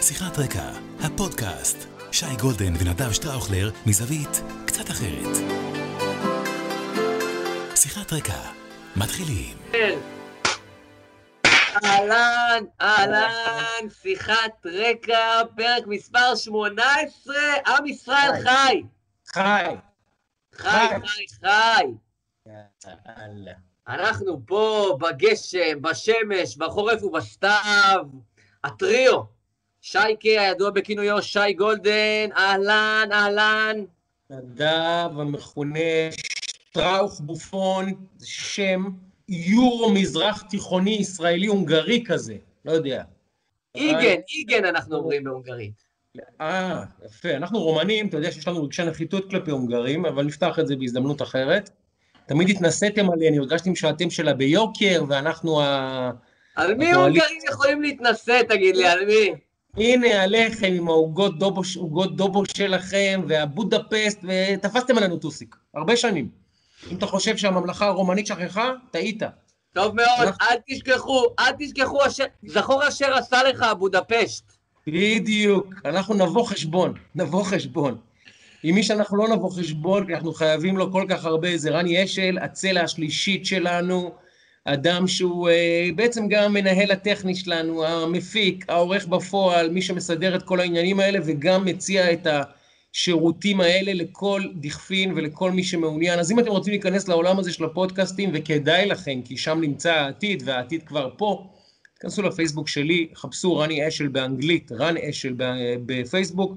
שיחת רקע, הפודקאסט. שי גולדן ונדב שטראוכלר מזווית קצת אחרת. שיחת רקע, מתחילים. אהלן, אהלן, שיחת רקע, פרק מספר 18, עם ישראל חי. חי. חי, חי, חי. אנחנו פה בגשם, בשמש, בחורף ובסתיו. הטריו, שייקה הידוע בכינויו שי גולדן, אהלן, אהלן. נדב המכונה שטראוך בופון, זה שם יורו מזרח תיכוני ישראלי הונגרי כזה, לא יודע. איגן, איגן אנחנו אומרים בהונגרית. אה, יפה. אנחנו רומנים, אתה יודע שיש לנו רגשי נחיתות כלפי הונגרים, אבל נפתח את זה בהזדמנות אחרת. תמיד התנסיתם עלי, אני הרגשתי שאתם שלה ביוקר, ואנחנו ה... על מי הונגרים יכולים להתנשא, תגיד לי, על מי? הנה עליכם עם העוגות דובו, דובו שלכם, והבודפסט, ותפסתם עלינו טוסיק, הרבה שנים. אם אתה חושב שהממלכה הרומנית שכחה, טעית. טוב מאוד, אנחנו- אל תשכחו, אל תשכחו, אשר- זכור אשר עשה לך בודפשט. בדיוק, אנחנו נבוא חשבון, נבוא חשבון. עם מי שאנחנו לא נבוא חשבון, כי אנחנו חייבים לו כל כך הרבה, זה רני אשל, הצלע השלישית שלנו, אדם שהוא אה, בעצם גם המנהל הטכני שלנו, המפיק, העורך בפועל, מי שמסדר את כל העניינים האלה, וגם מציע את השירותים האלה לכל דכפין ולכל מי שמעוניין. אז אם אתם רוצים להיכנס לעולם הזה של הפודקאסטים, וכדאי לכם, כי שם נמצא העתיד, והעתיד כבר פה, תיכנסו לפייסבוק שלי, חפשו רני אשל באנגלית, רן אשל בפייסבוק,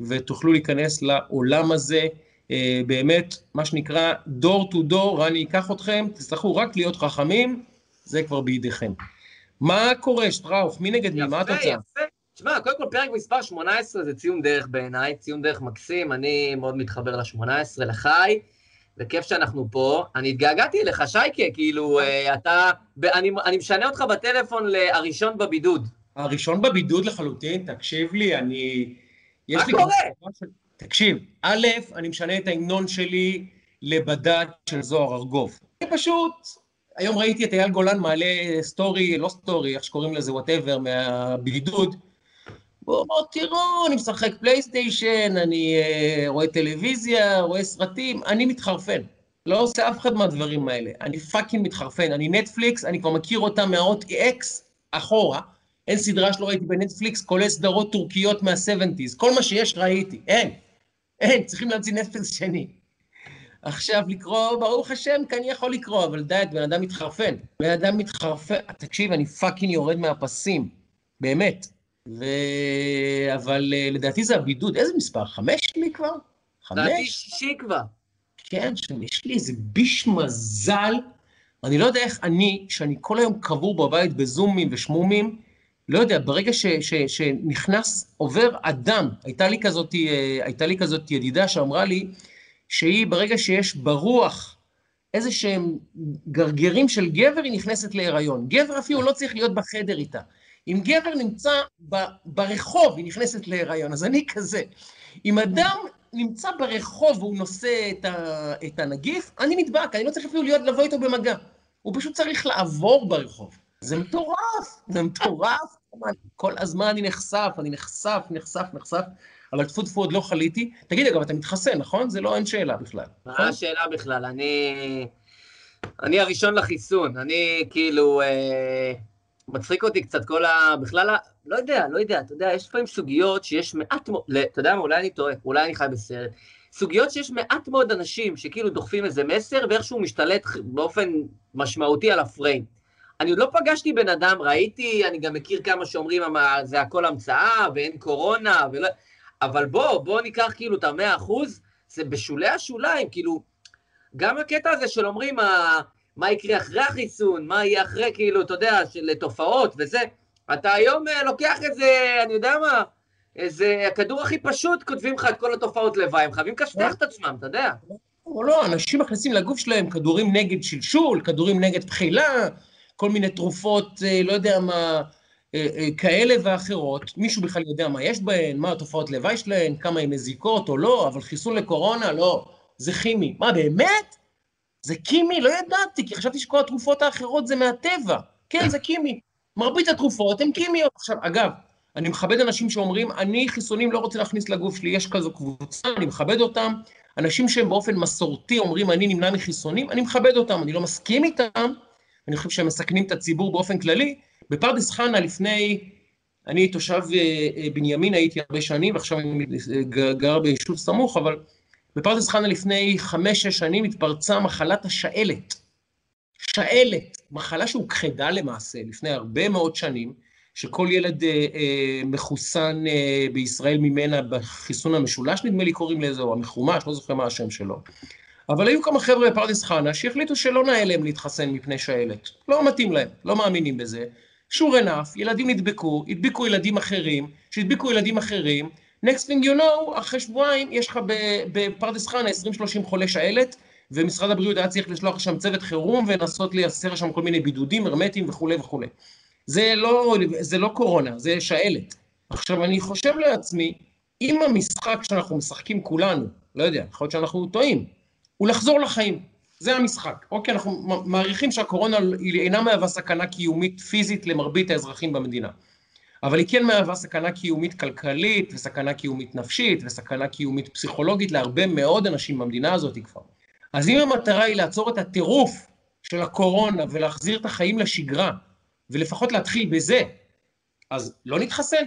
ותוכלו להיכנס לעולם הזה. אה, באמת, מה שנקרא דור טו דור, רני ייקח אתכם, תצטרכו רק להיות חכמים, זה כבר בידיכם. מה קורה, שטראוך? מי נגד מי? מה יפה, התוצאה? יפה. תשמע, קודם כל פרק מספר 18 זה ציון דרך בעיניי, ציון דרך מקסים, אני מאוד מתחבר ל-18, לחי, וכיף שאנחנו פה. אני התגעגעתי אליך, שייקה, כאילו, אה, אתה, אני, אני משנה אותך בטלפון ל"הראשון בבידוד". הראשון בבידוד לחלוטין, תקשיב לי, אני... מה קורה? תקשיב, א', אני משנה את ההמנון שלי לבדד של זוהר ארגוב. אני פשוט, היום ראיתי את אייל גולן מעלה סטורי, לא סטורי, איך שקוראים לזה, whatever, מהבידוד. בואו, בואו, תראו, אני משחק פלייסטיישן, אני אה, רואה טלוויזיה, רואה סרטים, אני מתחרפן. לא עושה אף אחד מהדברים האלה. אני fucking מתחרפן. אני נטפליקס, אני כבר מכיר אותה מהאות X אחורה. אין סדרה שלא ראיתי בנטפליקס, כולל סדרות טורקיות מה-70's. כל מה שיש ראיתי. אין. אין, צריכים להמציא נטפליקס שני. עכשיו לקרוא, ברוך השם, כי אני יכול לקרוא, אבל די, בן אדם מתחרפן. בן אדם מתחרפן, תקשיב, אני fucking יורד מהפסים. באמת. ו... אבל אה, לדעתי זה הבידוד. איזה מספר? חמש לי כבר? לדעתי חמש? שישי כבר. כן, שם יש לי איזה ביש מזל. אני לא יודע איך אני, שאני כל היום קבור בבית בזומים ושמומים, לא יודע, ברגע ש, ש, שנכנס, עובר אדם, הייתה לי כזאת, אה, הייתה לי כזאת ידידה שאמרה לי, שהיא, ברגע שיש ברוח איזה שהם גרגרים של גבר, היא נכנסת להיריון. גבר אפילו לא צריך להיות בחדר איתה. אם גבר נמצא ב, ברחוב, היא נכנסת להיריון. אז אני כזה. אם אדם נמצא ברחוב והוא נושא את, ה, את הנגיף, אני נדבק, אני לא צריך אפילו להיות, לבוא איתו במגע. הוא פשוט צריך לעבור ברחוב. זה מטורף, זה מטורף. כל הזמן אני נחשף, אני נחשף, נחשף, נחשף, אבל טפו טפו עוד לא חליתי. תגיד, אגב, אתה מתחסן, נכון? זה לא, אין שאלה בכלל. נכון? מה השאלה בכלל? אני... אני הראשון לחיסון, אני כאילו... אה, מצחיק אותי קצת כל ה... בכלל, לא יודע, לא יודע, אתה יודע, יש לפעמים סוגיות שיש מעט מאוד... ל- אתה יודע מה, אולי אני טועה, אולי אני חי בסרט. סוגיות שיש מעט מאוד אנשים שכאילו דוחפים איזה מסר, ואיכשהו משתלט באופן משמעותי על הפריים. אני עוד לא פגשתי בן אדם, ראיתי, אני גם מכיר כמה שאומרים, "מה, זה הכל המצאה, ואין קורונה, ולא... אבל בוא, בוא ניקח כאילו את המאה אחוז, זה בשולי השוליים, כאילו, גם הקטע הזה של אומרים, מה, מה יקרה אחרי החיסון, מה יהיה אחרי, כאילו, אתה יודע, של תופעות וזה, אתה היום אה, לוקח איזה, אני יודע מה, איזה, הכדור הכי פשוט, כותבים לך את כל התופעות לוואי, הם חייבים לכשתח את עצמם, אתה יודע. או לא, אנשים מכניסים לגוף שלהם כדורים נגד שלשול, כדורים נגד בחילה, כל מיני תרופות, אה, לא יודע מה, אה, אה, כאלה ואחרות. מישהו בכלל יודע מה יש בהן, מה התופעות לוואי שלהן, כמה הן מזיקות או לא, אבל חיסון לקורונה, לא. זה כימי. מה, באמת? זה כימי? לא ידעתי, כי חשבתי שכל התרופות האחרות זה מהטבע. כן, זה כימי. מרבית התרופות הן כימיות. עכשיו, אגב, אני מכבד אנשים שאומרים, אני חיסונים לא רוצה להכניס לגוף שלי, יש כזו קבוצה, אני מכבד אותם. אנשים שהם באופן מסורתי אומרים, אני נמנע מחיסונים, אני מכבד אותם, אני לא מסכים איתם, אני חושב שהם מסכנים את הציבור באופן כללי. בפרדס חנה לפני, אני תושב אה, אה, בנימין, הייתי הרבה שנים, ועכשיו אני גר ביישוב סמוך, אבל בפרדס חנה לפני חמש-שש שנים התפרצה מחלת השעלת. שעלת, מחלה שהוכחדה למעשה לפני הרבה מאוד שנים, שכל ילד אה, אה, מחוסן אה, בישראל ממנה בחיסון המשולש, נדמה לי קוראים לזה, או המחומש, לא זוכר מה השם שלו. אבל היו כמה חבר'ה בפרדס חנה שהחליטו שלא נאה להם להתחסן מפני שעלת. לא מתאים להם, לא מאמינים בזה. sure enough, ילדים נדבקו, הדביקו ילדים אחרים, שהדביקו ילדים אחרים, next thing you know, אחרי שבועיים יש לך בפרדס חנה 20-30 חולי שעלת, ומשרד הבריאות היה צריך לשלוח לשם צוות חירום ולנסות לייצר שם כל מיני בידודים הרמטיים וכולי וכולי. זה לא, זה לא קורונה, זה שעלת. עכשיו, אני חושב לעצמי, אם המשחק שאנחנו משחקים כולנו, לא יודע, יכול להיות שאנחנו טועים, הוא לחזור לחיים. זה המשחק. אוקיי, אנחנו מעריכים שהקורונה היא אינה מהווה סכנה קיומית פיזית למרבית האזרחים במדינה. אבל היא כן מהווה סכנה קיומית כלכלית, וסכנה קיומית נפשית, וסכנה קיומית פסיכולוגית להרבה מאוד אנשים במדינה הזאת כבר. אז אם המטרה היא לעצור את הטירוף של הקורונה ולהחזיר את החיים לשגרה, ולפחות להתחיל בזה, אז לא נתחסן.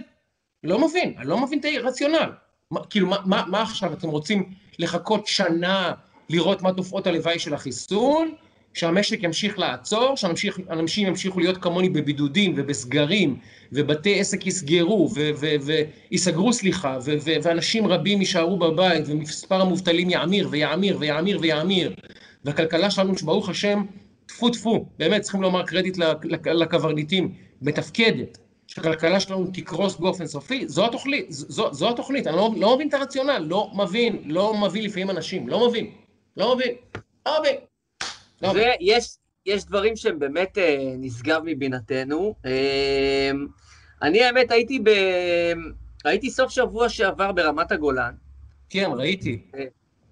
לא מבין, אני לא מבין את הרציונל. מה, כאילו, מה, מה, מה עכשיו, אתם רוצים לחכות שנה לראות מה תופעות הלוואי של החיסון? שהמשק ימשיך לעצור, שאנשים ימשיכו להיות כמוני בבידודים ובסגרים, ובתי עסק יסגרו, וייסגרו, סליחה, ואנשים רבים יישארו בבית, ומספר המובטלים יאמיר ויאמיר ויאמיר ויאמיר, והכלכלה שלנו, שברוך השם, טפו טפו, באמת צריכים לומר קרדיט לקברניטים, מתפקדת, שהכלכלה שלנו תקרוס באופן סופי, זו התוכנית, זו, זו התוכנית, אני לא, לא מבין את הרציונל, לא מבין, לא מבין לפעמים אנשים, לא מבין, לא מבין, לא מבין. לא. ויש דברים שהם באמת אה, נשגב מבינתנו. אה, אני האמת הייתי ב... הייתי סוף שבוע שעבר ברמת הגולן. כן, ראיתי. אה,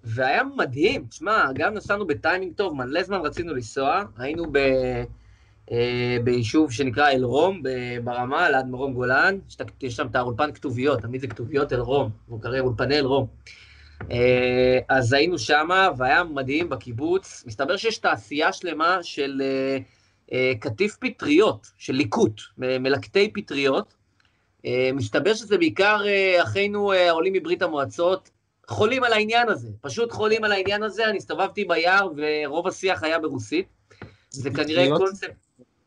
והיה מדהים, תשמע, גם נסענו בטיימינג טוב, מלא זמן רצינו לנסוע, היינו ב... ביישוב שנקרא אל-רום ברמה, ליד מרום גולן, יש שם את האולפן כתוביות, תמיד זה כתוביות אל-רום, הוא קרא אולפני אל-רום. אה, אז היינו שמה, והיה מדהים בקיבוץ. מסתבר שיש תעשייה שלמה של אה, אה, קטיף פטריות, של ליקוט, מלקטי פטריות. מסתבר שזה בעיקר אחינו העולים מברית המועצות, חולים על העניין הזה, פשוט חולים על העניין הזה. אני הסתובבתי ביער ורוב השיח היה ברוסית. זה כנראה קונספט...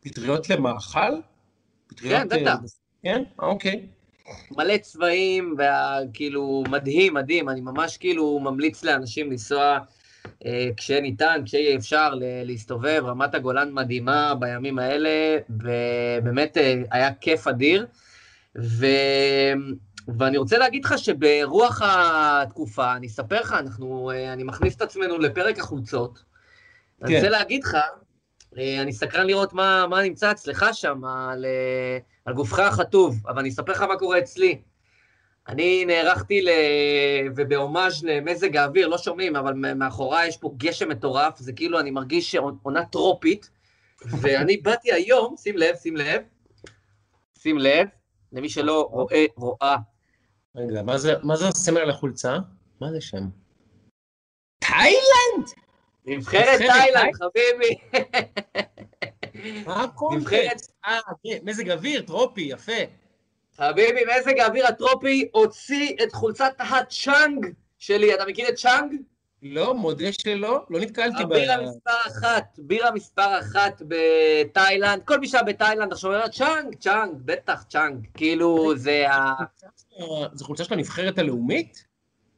פטריות למאכל? כן, בטח. כן? אוקיי. מלא צבעים, וכאילו, מדהים, מדהים, אני ממש כאילו ממליץ לאנשים לנסוע אה, כשניתן, כשיהיה אפשר להסתובב, רמת הגולן מדהימה בימים האלה, ובאמת אה, היה כיף אדיר. ו... ואני רוצה להגיד לך שברוח התקופה, אני אספר לך, אנחנו, אה, אני מכניס את עצמנו לפרק החולצות. כן. אני רוצה להגיד לך, אה, אני סקרן לראות מה, מה נמצא אצלך שם, על, אה, על גופך החטוב, אבל אני אספר לך מה קורה אצלי. אני נערכתי ל... ובהומאז' למזג האוויר, לא שומעים, אבל מאחוריי יש פה גשם מטורף, זה כאילו אני מרגיש עונה טרופית, ואני באתי היום, שים לב, שים לב, שים לב, למי שלא רואה, רואה. רגע, מה זה, מה זה הסמל על החולצה? מה זה שם? תאילנד! נבחרת תאילנד, חביבי. הקונטקסט? אה, כן, מזג אוויר, טרופי, יפה. חביבי, מזג האוויר הטרופי הוציא את חולצת הצ'אנג שלי. אתה מכיר את צ'אנג? לא, מודה שלא, לא נתקלתי ב... הבירה מספר אחת, בירה מספר אחת בתאילנד. כל מי שהיה בתאילנד עכשיו אומר, צ'אנג, צ'אנג, בטח צ'אנג. כאילו, זה ה... זו חולצה של הנבחרת הלאומית?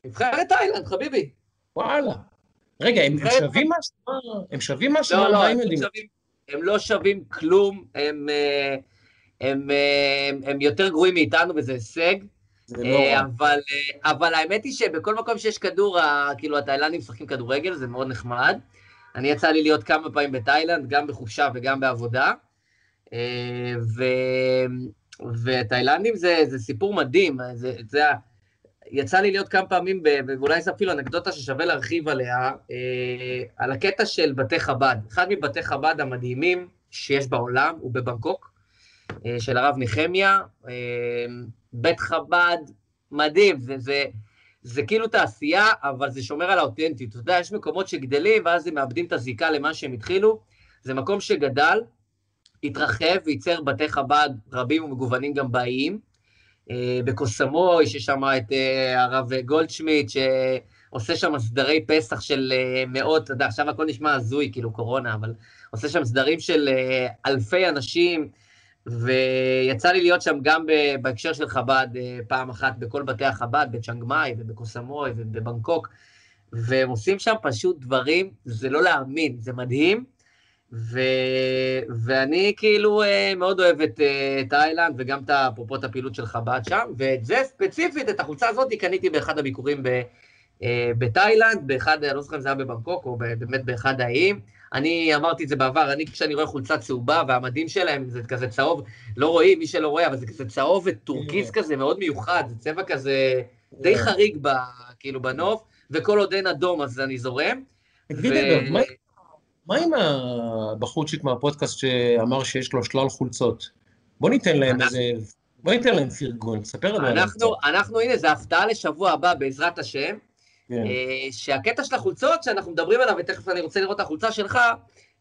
נבחרת תאילנד, חביבי. וואלה. רגע, הם שווים משהו? הם שווים משהו? לא, לא, הם שווים. הם לא שווים כלום, הם, אה, הם, הם, אה, הם הם יותר גרועים מאיתנו וזה הישג. לא אבל, אבל האמת היא שבכל מקום שיש כדור, כאילו התאילנדים משחקים כדורגל, זה מאוד נחמד. אני יצא לי להיות כמה פעמים בתאילנד, גם בחופשה וגם בעבודה. ו... ותאילנדים זה, זה סיפור מדהים, זה, זה, יצא לי להיות כמה פעמים, ואולי זו אפילו אנקדוטה ששווה להרחיב עליה, אה, על הקטע של בתי חב"ד. אחד מבתי חב"ד המדהימים שיש בעולם הוא בבנקוק, אה, של הרב נחמיה, אה, בית חב"ד מדהים, זה, זה, זה כאילו תעשייה, אבל זה שומר על האותנטיות. אתה יודע, יש מקומות שגדלים, ואז הם מאבדים את הזיקה למה שהם התחילו. זה מקום שגדל, התרחב וייצר בתי חב"ד רבים ומגוונים גם באיים. אה, בקוסמוי, שיש שם את אה, הרב גולדשמיט, שעושה שם סדרי פסח של אה, מאות, אתה יודע, עכשיו הכל נשמע הזוי, כאילו קורונה, אבל עושה שם סדרים של אלפי אנשים, ויצא לי להיות שם גם בהקשר של חב"ד פעם אחת בכל בתי החב"ד, בצ'אנג מאי ובקוסמוי ובבנקוק, והם עושים שם פשוט דברים, זה לא להאמין, זה מדהים. ו... ואני כאילו אה, מאוד אוהב את אה, תאילנד וגם את אפרופו את הפעילות של חב"ד שם, ואת זה ספציפית, את החולצה הזאת קניתי באחד הביקורים ב... אה, בתאילנד, באחד, אני לא זוכר אם זה היה בבנקוק או באמת באחד האיים. אני אמרתי את זה בעבר, אני כשאני רואה חולצה צהובה והמדים שלהם זה כזה צהוב, לא רואים, מי שלא רואה, אבל זה כזה צהוב וטורקיז כזה מאוד מיוחד, זה צבע כזה די חריג ב, כאילו בנוף, וכל עוד אין אדום אז אני זורם. תגיד, ו... מה מה עם הבחורצ'יק מהפודקאסט שאמר שיש לו שלל חולצות? בוא ניתן להם איזה... בוא ניתן להם פרגון, ספר לנו עליהם קצת. אנחנו, הנה, זו הפתעה לשבוע הבא, בעזרת השם, כן. אה, שהקטע של החולצות שאנחנו מדברים עליו, ותכף אני רוצה לראות את החולצה שלך,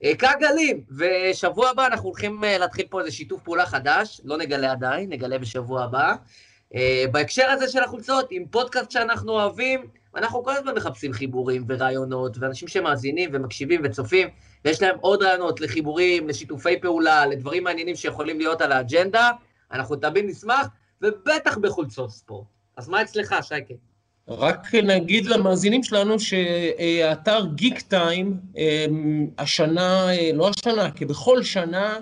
אה, גלים, ושבוע הבא אנחנו הולכים אה, להתחיל פה איזה שיתוף פעולה חדש, לא נגלה עדיין, נגלה בשבוע הבא. בהקשר הזה של החולצות, עם פודקאסט שאנחנו אוהבים, ואנחנו כל הזמן מחפשים חיבורים ורעיונות, ואנשים שמאזינים ומקשיבים וצופים, ויש להם עוד רעיונות לחיבורים, לשיתופי פעולה, לדברים מעניינים שיכולים להיות על האג'נדה, אנחנו תמיד נשמח, ובטח בחולצות ספורט. אז מה אצלך, שייקה? רק נגיד למאזינים שלנו שהאתר גיק טיים, אמ, השנה, לא השנה, כי בכל שנה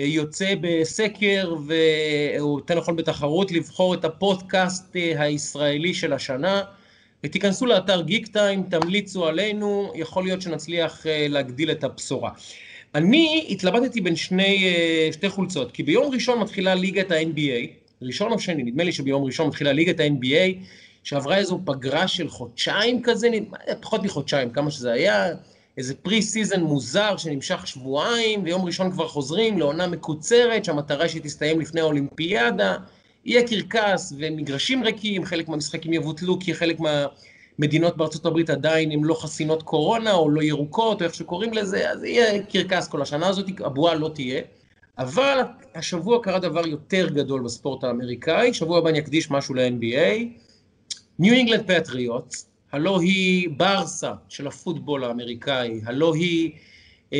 אה, יוצא בסקר, והוא יותר נכון בתחרות, לבחור את הפודקאסט אה, הישראלי של השנה. תיכנסו לאתר גיק טיים, תמליצו עלינו, יכול להיות שנצליח אה, להגדיל את הבשורה. אני התלבטתי בין שני, אה, שתי חולצות, כי ביום ראשון מתחילה ליגת ה-NBA, ראשון או שני, נדמה לי שביום ראשון מתחילה ליגת ה-NBA, שעברה איזו פגרה של חודשיים כזה, פחות מחודשיים, כמה שזה היה, איזה pre-season מוזר שנמשך שבועיים, ויום ראשון כבר חוזרים לעונה מקוצרת, שהמטרה שתסתיים לפני האולימפיאדה. יהיה קרקס ומגרשים ריקים, חלק מהמשחקים יבוטלו כי חלק מהמדינות בארצות הברית עדיין הן לא חסינות קורונה או לא ירוקות או איך שקוראים לזה, אז יהיה קרקס כל השנה הזאת, הבועה לא תהיה. אבל השבוע קרה דבר יותר גדול בספורט האמריקאי, שבוע הבא אני אקדיש משהו ל-NBA. ניו אינגלנד פטריוטס, הלא היא ברסה של הפוטבול האמריקאי, הלא היא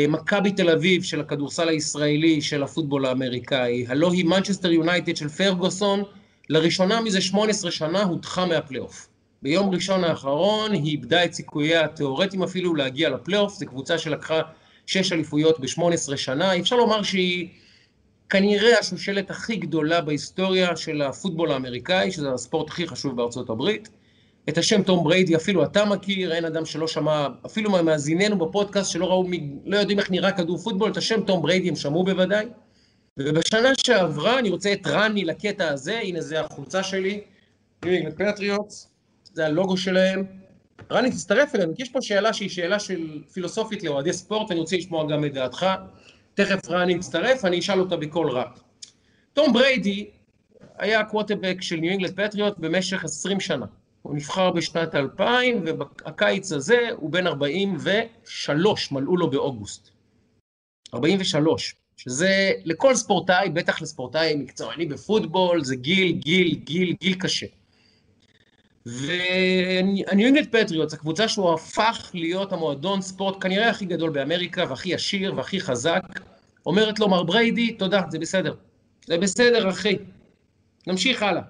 מכבי תל אביב של הכדורסל הישראלי של הפוטבול האמריקאי, הלא היא מנצ'סטר יונייטד של פרגוסון, לראשונה מזה 18 שנה הודחה מהפלייאוף. ביום ראשון האחרון היא איבדה את סיכוייה התיאורטיים אפילו להגיע לפלייאוף, זו קבוצה שלקחה שש אליפויות ב-18 שנה, אפשר לומר שהיא כנראה השושלת הכי גדולה בהיסטוריה של הפוטבול האמריקאי, שזה הספורט הכי חשוב בארצות הברית. את השם תום בריידי אפילו אתה מכיר, אין אדם שלא שמע, אפילו ממאזיננו בפודקאסט שלא ראו, לא יודעים איך נראה כדור פוטבול, את השם תום בריידי הם שמעו בוודאי. ובשנה שעברה, אני רוצה את רני לקטע הזה, הנה זה החולצה שלי, פטריוטס, זה הלוגו שלהם. רני, תצטרף אלינו, כי יש פה שאלה שהיא שאלה של פילוסופית לאוהדי ספורט, ואני רוצה לשמוע גם את דעתך. תכף רני יצטרף, אני אשאל אותה בקול רע. תום בריידי היה הקווטרבק של ניו אינגלנד פטריוטס במשך 20 שנה. הוא נבחר בשנת 2000, ובקיץ הזה הוא בן 43, מלאו לו באוגוסט. 43, שזה לכל ספורטאי, בטח לספורטאי מקצועני בפוטבול, זה גיל, גיל, גיל, גיל קשה. והניו אינגלד פטריוטס, הקבוצה שהוא הפך להיות המועדון ספורט כנראה הכי גדול באמריקה, והכי עשיר והכי חזק, אומרת לו, מר בריידי, תודה, זה בסדר. זה בסדר, אחי. נמשיך הלאה.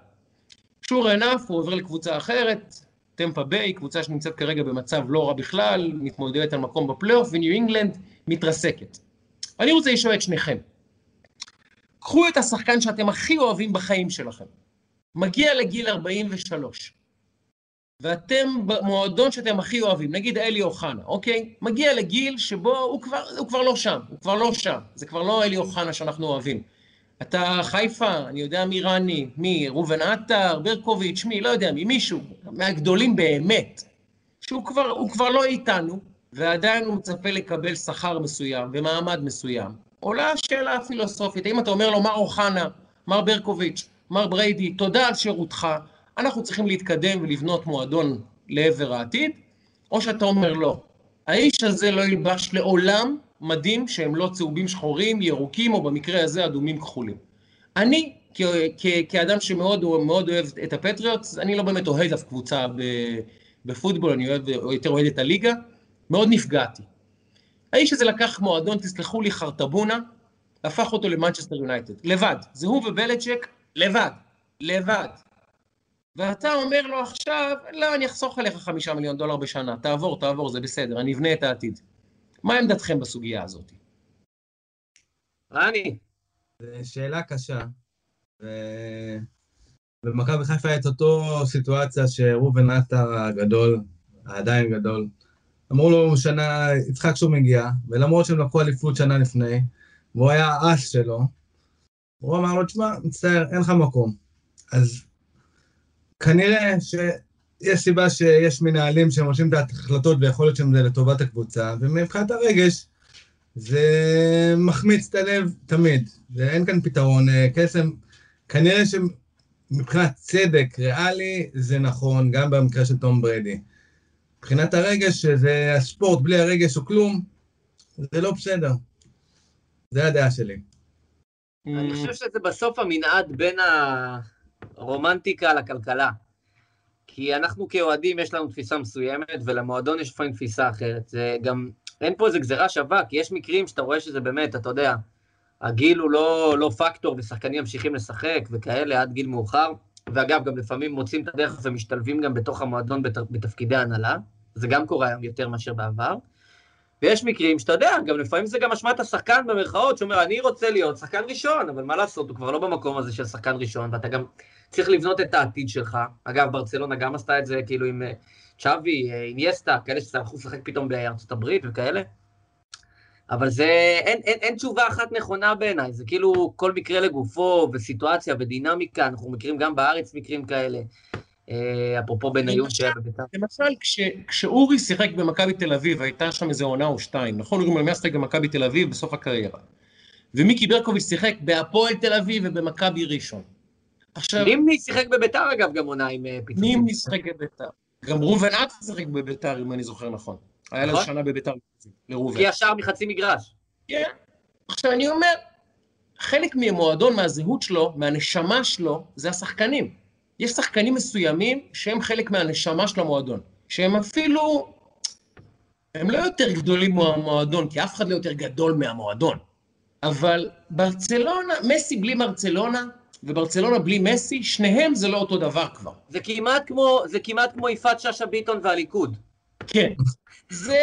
Sure enough, הוא עובר לקבוצה אחרת, טמפה ביי, קבוצה שנמצאת כרגע במצב לא רע בכלל, מתמודדת על מקום בפלייאוף, וניו אינגלנד מתרסקת. אני רוצה לשאול את שניכם. קחו את השחקן שאתם הכי אוהבים בחיים שלכם. מגיע לגיל 43, ואתם במועדון שאתם הכי אוהבים, נגיד אלי אוחנה, אוקיי? מגיע לגיל שבו הוא כבר, הוא כבר לא שם, הוא כבר לא שם. זה כבר לא אלי אוחנה שאנחנו אוהבים. אתה חיפה, אני יודע מי רני, מי ראובן עטר, ברקוביץ', מי, לא יודע מי, מישהו, מהגדולים באמת, שהוא כבר, כבר לא איתנו, ועדיין הוא מצפה לקבל שכר מסוים ומעמד מסוים. עולה השאלה הפילוסופית, האם אתה אומר לו, מר אוחנה, מר ברקוביץ', מר בריידי, תודה על שירותך, אנחנו צריכים להתקדם ולבנות מועדון לעבר העתיד, או שאתה אומר לא, האיש הזה לא ילבש לעולם מדים שהם לא צהובים שחורים, ירוקים, או במקרה הזה אדומים כחולים. אני, כאדם שמאוד מאוד אוהב את הפטריוטס, אני לא באמת אוהד אף קבוצה בפוטבול, אני אוהב, יותר אוהד את הליגה, מאוד נפגעתי. האיש הזה לקח מועדון, תסלחו לי, חרטבונה, הפך אותו למנצ'סטר יונייטד, לבד. זה הוא ובלצ'ק, לבד, לבד. ואתה אומר לו עכשיו, לא, אני אחסוך עליך חמישה מיליון דולר בשנה, תעבור, תעבור, זה בסדר, אני אבנה את העתיד. מה עמדתכם בסוגיה הזאת? רני. זו שאלה קשה. ו... במכבי חיפה הייתה אותו סיטואציה שראובן עטר הגדול, העדיין גדול, אמרו לו שנה, יצחק שהוא מגיע, ולמרות שהם לקחו אליפות שנה לפני, והוא היה האס שלו, הוא אמר לו, תשמע, מצטער, אין לך מקום. אז כנראה שיש סיבה שיש מנהלים שהם עושים את ההחלטות ויכול להיות שזה לטובת הקבוצה, ומבחינת הרגש, זה מחמיץ את הלב תמיד, ואין כאן פתרון אה, קסם. כנראה שמבחינת צדק ריאלי זה נכון, גם במקרה של תום ברדי. מבחינת הרגש, שזה הספורט בלי הרגש או כלום, זה לא בסדר. זה הדעה שלי. אני חושב שזה בסוף המנעד בין הרומנטיקה לכלכלה. כי אנחנו כאוהדים, יש לנו תפיסה מסוימת, ולמועדון יש לפעמים תפיסה אחרת. זה גם, אין פה איזה גזירה שווה, כי יש מקרים שאתה רואה שזה באמת, אתה יודע, הגיל הוא לא, לא פקטור, ושחקנים ממשיכים לשחק וכאלה עד גיל מאוחר. ואגב, גם לפעמים מוצאים את הדרך ומשתלבים גם בתוך המועדון בת, בתפקידי הנהלה. זה גם קורה היום יותר מאשר בעבר. ויש מקרים שאתה יודע, גם לפעמים זה גם אשמת השחקן במרכאות, שאומר, אני רוצה להיות שחקן ראשון, אבל מה לעשות, הוא כבר לא במקום הזה של שחקן ראשון, ואתה גם צריך לבנות את העתיד שלך. אגב, ברצלונה גם עשתה את זה, כאילו עם אה, צ'אבי, אינייסטה, אה, כאלה שהלכו לשחק פתאום בארצות הברית וכאלה. אבל זה, אין, אין, אין תשובה אחת נכונה בעיניי, זה כאילו כל מקרה לגופו, וסיטואציה ודינמיקה, אנחנו מכירים גם בארץ מקרים כאלה. אה, אפרופו בניון שהיה בביתר. למשל, כש, כשאורי שיחק במכבי תל אביב, הייתה שם איזה עונה או שתיים, נכון? אורי מלמיה שיחק במכבי תל אביב בסוף הקריירה. ומיקי ברקוביץ' שיחק בהפועל תל אביב ובמכבי ראשון. עכשיו... נימני שיחק בביתר אגב גם עונה עם אה, פיצויים. נימני שיחק בביתר. גם ראובן אט שיחק בביתר, אם אני זוכר נכון. היה לו נכון. שנה בביתר לראובן. כי השאר מחצי מגרש. כן. עכשיו אני אומר, חלק מהמועדון, מהזהות שלו, מהנשמה שלו, זה השחקנים. יש שחקנים מסוימים שהם חלק מהנשמה של המועדון, שהם אפילו, הם לא יותר גדולים מהמועדון, כי אף אחד לא יותר גדול מהמועדון. אבל ברצלונה, מסי בלי ברצלונה, וברצלונה בלי מסי, שניהם זה לא אותו דבר כבר. זה כמעט כמו, זה כמעט כמו יפעת שאשא ביטון והליכוד. כן. זה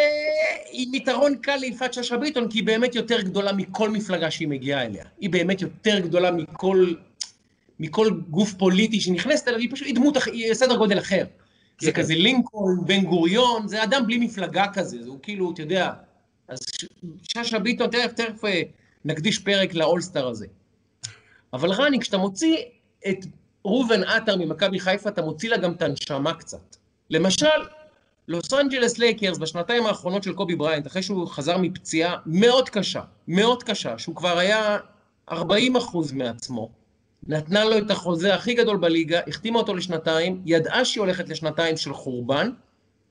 עם יתרון קל ליפעת שאשא ביטון, כי היא באמת יותר גדולה מכל מפלגה שהיא מגיעה אליה. היא באמת יותר גדולה מכל מכל גוף פוליטי שנכנסת אליו, היא פשוט, היא דמות, היא סדר גודל אחר. זה כן. כזה לינקולן, בן גוריון, זה אדם בלי מפלגה כזה, הוא כאילו, אתה יודע, אז שאשא ביטון, תכף, תכף אה, נקדיש פרק לאולסטאר הזה. אבל רני, כשאתה מוציא את ראובן עטר ממכבי חיפה, אתה מוציא לה גם את הנשמה קצת. למשל, לוס אנג'לס לייקרס בשנתיים האחרונות של קובי בריינט, אחרי שהוא חזר מפציעה מאוד קשה, מאוד קשה, שהוא כבר היה 40 אחוז מעצמו, נתנה לו את החוזה הכי גדול בליגה, החתימה אותו לשנתיים, ידעה שהיא הולכת לשנתיים של חורבן,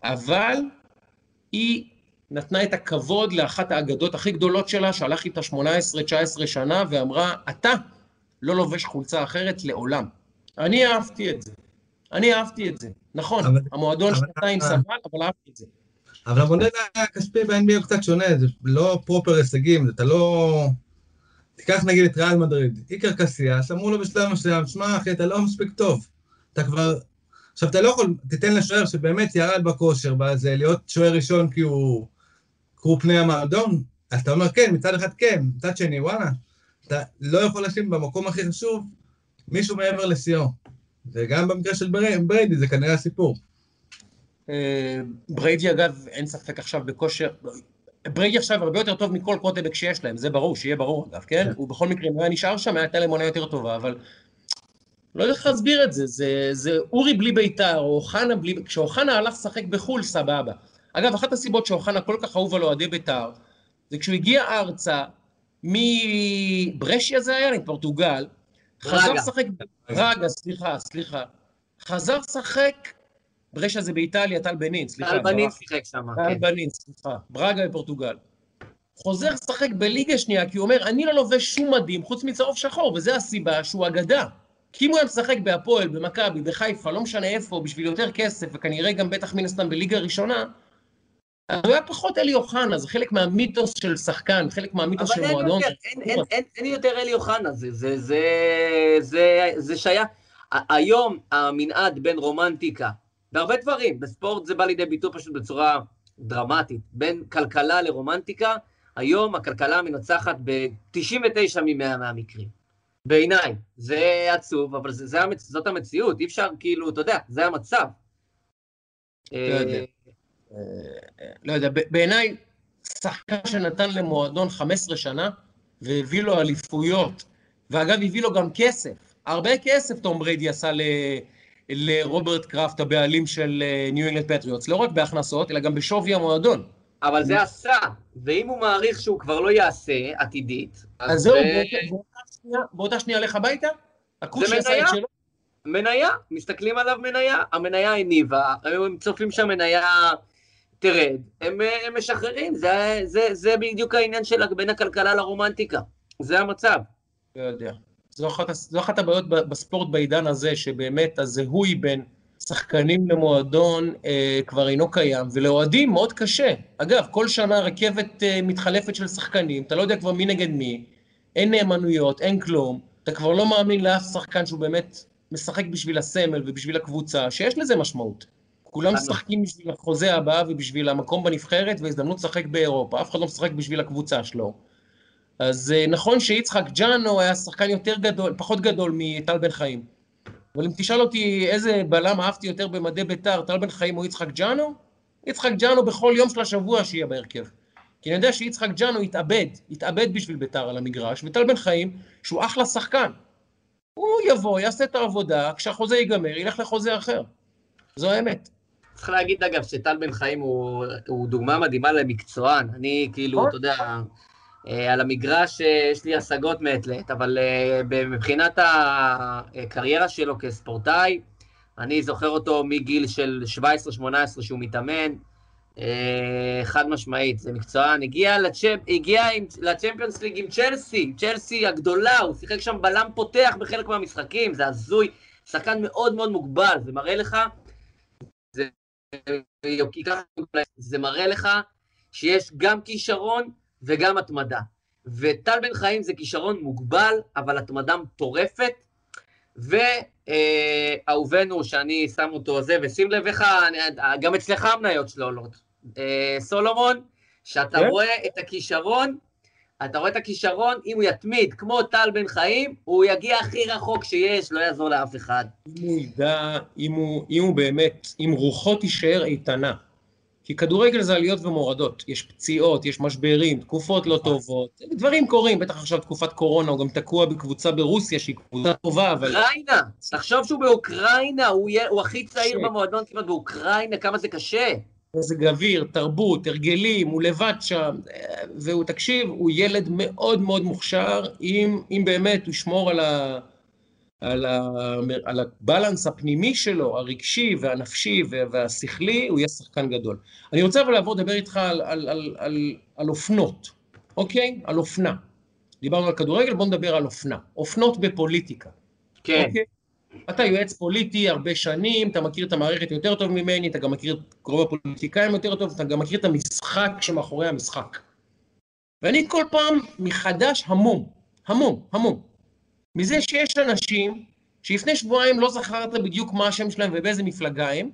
אבל היא נתנה את הכבוד לאחת האגדות הכי גדולות שלה, שהלך איתה 18-19 שנה, ואמרה, אתה לא לובש חולצה אחרת לעולם. אני אהבתי את זה. אני אהבתי את זה. נכון, אבל, המועדון אבל, שנתיים סבל, אבל אהבתי את זה. אבל המודל הכספי ב-NBA הוא קצת שונה, זה לא פרופר הישגים, אתה לא... תיקח נגיד את ריאל מדריד, איקר קסיאס, אמרו לו בשלב מסוים, שמע אחי, אתה לא מספיק טוב. אתה כבר... עכשיו, אתה לא יכול, תיתן לשוער שבאמת ירד בכושר, בזה, להיות שוער ראשון כי הוא קרו פני המועדון, אז אתה אומר כן, מצד אחד כן, מצד שני, וואלה, אתה לא יכול לשים במקום הכי חשוב מישהו מעבר לשיאו. וגם במקרה של בריידי זה כנראה הסיפור. אה, בריידי, אגב, אין ספק עכשיו בכושר, בריידי עכשיו הרבה יותר טוב מכל קווטרבק שיש להם, זה ברור, שיהיה ברור אגב, כן? כן? הוא בכל מקרה, אם היה נשאר שם, הייתה להם עונה יותר טובה, אבל... לא יודע איך להסביר את זה, זה, זה אורי בלי ביתר, או אוחנה בלי... כשאוחנה הלך לשחק בחו"ל, סבבה. אגב, אחת הסיבות שאוחנה כל כך אהוב על אוהדי ביתר, זה כשהוא הגיע ארצה, מבראגה זה היה, מפורטוגל, חזר לשחק... רגע, סליחה, סליחה. חזר לשחק ברשע זה באיטליה, טל בנין, סליחה. טל בנין שיחק שם, כן. טל בנין, סליחה. ברגה בפורטוגל. חוזר לשחק בליגה שנייה, כי הוא אומר, אני לא לובש שום מדים חוץ מצהוב שחור, וזו הסיבה שהוא אגדה. כי אם הוא היה משחק בהפועל, במכבי, בחיפה, לא משנה איפה, בשביל יותר כסף, וכנראה גם בטח מן הסתם בליגה ראשונה, הוא היה פחות אלי אוחנה, זה חלק מהמיתוס של שחקן, חלק מהמיתוס של מועדון. אבל אין, אין, אין, אין יותר אלי אוחנה, זה, זה, זה, זה, זה שהיה... היום המנעד בין רומנטיקה, בהרבה דברים, בספורט זה בא לידי ביטוי פשוט בצורה דרמטית, בין כלכלה לרומנטיקה, היום הכלכלה מנצחת ב-99 מ-100 מהמקרים. בעיניי, זה עצוב, אבל זה, זה המצ... זאת המציאות, אי אפשר כאילו, אתה יודע, זה המצב. לא יודע, אה, בעיניי, שחקן שנתן למועדון 15 שנה, והביא לו אליפויות, ואגב, הביא לו גם כסף, הרבה כסף תום בריידי עשה ל... לרוברט קראפט, הבעלים של ניו אינגלנד פטריוטס, לא רק בהכנסות, אלא גם בשווי המועדון. אבל זה עשה, ואם הוא מעריך שהוא כבר לא יעשה עתידית, אז זהו, באותה שנייה לך הביתה? זה מניה, מניה, מסתכלים עליו מניה, המניה הניבה, הם צופים שהמניה תרד, הם, הם משחררים, זה, זה, זה בדיוק העניין של בין הכלכלה לרומנטיקה, זה המצב. לא יודע. זו אחת, זו אחת הבעיות בספורט בעידן הזה, שבאמת הזיהוי בין שחקנים למועדון אה, כבר אינו קיים, ולאוהדים מאוד קשה. אגב, כל שנה רכבת אה, מתחלפת של שחקנים, אתה לא יודע כבר מי נגד מי, אין נאמנויות, אין כלום, אתה כבר לא מאמין לאף שחקן שהוא באמת משחק בשביל הסמל ובשביל הקבוצה, שיש לזה משמעות. כולם משחקים בשביל החוזה הבא ובשביל המקום בנבחרת והזדמנות לשחק באירופה, אף אחד לא משחק בשביל הקבוצה שלו. אז אה, נכון שיצחק ג'אנו היה שחקן יותר גדול, פחות גדול מטל בן חיים. אבל אם תשאל אותי איזה בלם אהבתי יותר במדי בית"ר, טל בן חיים או יצחק ג'אנו, יצחק ג'אנו בכל יום של השבוע שיהיה בהרכב. כי אני יודע שיצחק ג'אנו התאבד, התאבד בשביל בית"ר על המגרש, וטל בן חיים, שהוא אחלה שחקן, הוא יבוא, יעשה את העבודה, כשהחוזה ייגמר, ילך לחוזה אחר. זו האמת. צריך להגיד, אגב, שטל בן חיים הוא, הוא דוגמה מדהימה למקצוען. אני, כאילו, אתה יודע, אה, על המגרש אה, יש לי השגות מעת לעת, אבל אה, מבחינת הקריירה שלו כספורטאי, אני זוכר אותו מגיל של 17-18 שהוא מתאמן, חד משמעית, זה מקצוען. הגיע, לצ'מפ, הגיע עם, לצ'מפיונס ליג עם צ'לסי, צ'לסי הגדולה, הוא שיחק שם בלם פותח בחלק מהמשחקים, זה הזוי, שחקן מאוד מאוד מוגבל, זה מראה לך, זה, מראה לך שיש גם כישרון וגם התמדה. וטל בן חיים זה כישרון מוגבל, אבל התמדה מטורפת. ואהובנו, שאני שם אותו זה, ושים לב איך, גם אצלך המניות שלו עולות. אה, סולומון, שאתה כן? רואה את הכישרון, אתה רואה את הכישרון, אם הוא יתמיד כמו טל בן חיים, הוא יגיע הכי רחוק שיש, לא יעזור לאף אחד. אם הוא ידע, אם הוא, אם הוא באמת, אם רוחו תישאר איתנה, כי כדורגל זה עליות ומורדות, יש פציעות, יש משברים, תקופות לא טובות, דברים קורים, בטח עכשיו תקופת קורונה, הוא גם תקוע בקבוצה ברוסיה שהיא קבוצה טובה, אבל... אוקראינה, תחשוב שהוא באוקראינה, הוא, יהיה, הוא הכי צעיר במועדון כמעט באוקראינה, כמה זה קשה. איזה גביר, תרבות, הרגלים, הוא לבד שם, והוא, תקשיב, הוא ילד מאוד מאוד מוכשר, אם, אם באמת הוא ישמור על ה... על, ה, על הבלנס הפנימי שלו, הרגשי והנפשי והשכלי, הוא יהיה שחקן גדול. אני רוצה אבל לעבור לדבר איתך על, על, על, על, על אופנות, אוקיי? על אופנה. דיברנו על כדורגל, בוא נדבר על אופנה. אופנות בפוליטיקה. כן. אוקיי? אתה יועץ פוליטי הרבה שנים, אתה מכיר את המערכת יותר טוב ממני, אתה גם מכיר את קרוב הפוליטיקאים יותר טוב, אתה גם מכיר את המשחק שמאחורי המשחק. ואני כל פעם מחדש המום, המום, המום. מזה שיש אנשים שלפני שבועיים לא זכרת בדיוק מה השם שלהם ובאיזה מפלגה הם,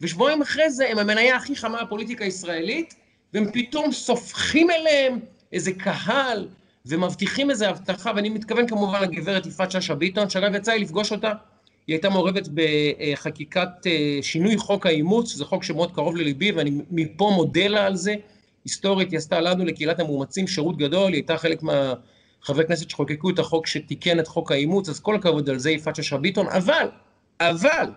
ושבועיים אחרי זה הם המניה הכי חמה בפוליטיקה הישראלית, והם פתאום סופחים אליהם איזה קהל, ומבטיחים איזה הבטחה, ואני מתכוון כמובן לגברת יפעת שאשא ביטון, שאגב יצא לי לפגוש אותה, היא הייתה מעורבת בחקיקת אה, שינוי חוק האימוץ, שזה חוק שמאוד קרוב לליבי, ואני מפה מודה לה על זה. היסטורית, היא עשתה לנו, לקהילת המאומצים, שירות גדול, היא הייתה חלק מה... חברי כנסת שחוקקו את החוק שתיקן את חוק האימוץ, אז כל הכבוד על זה יפעת שאשא ביטון, אבל, אבל,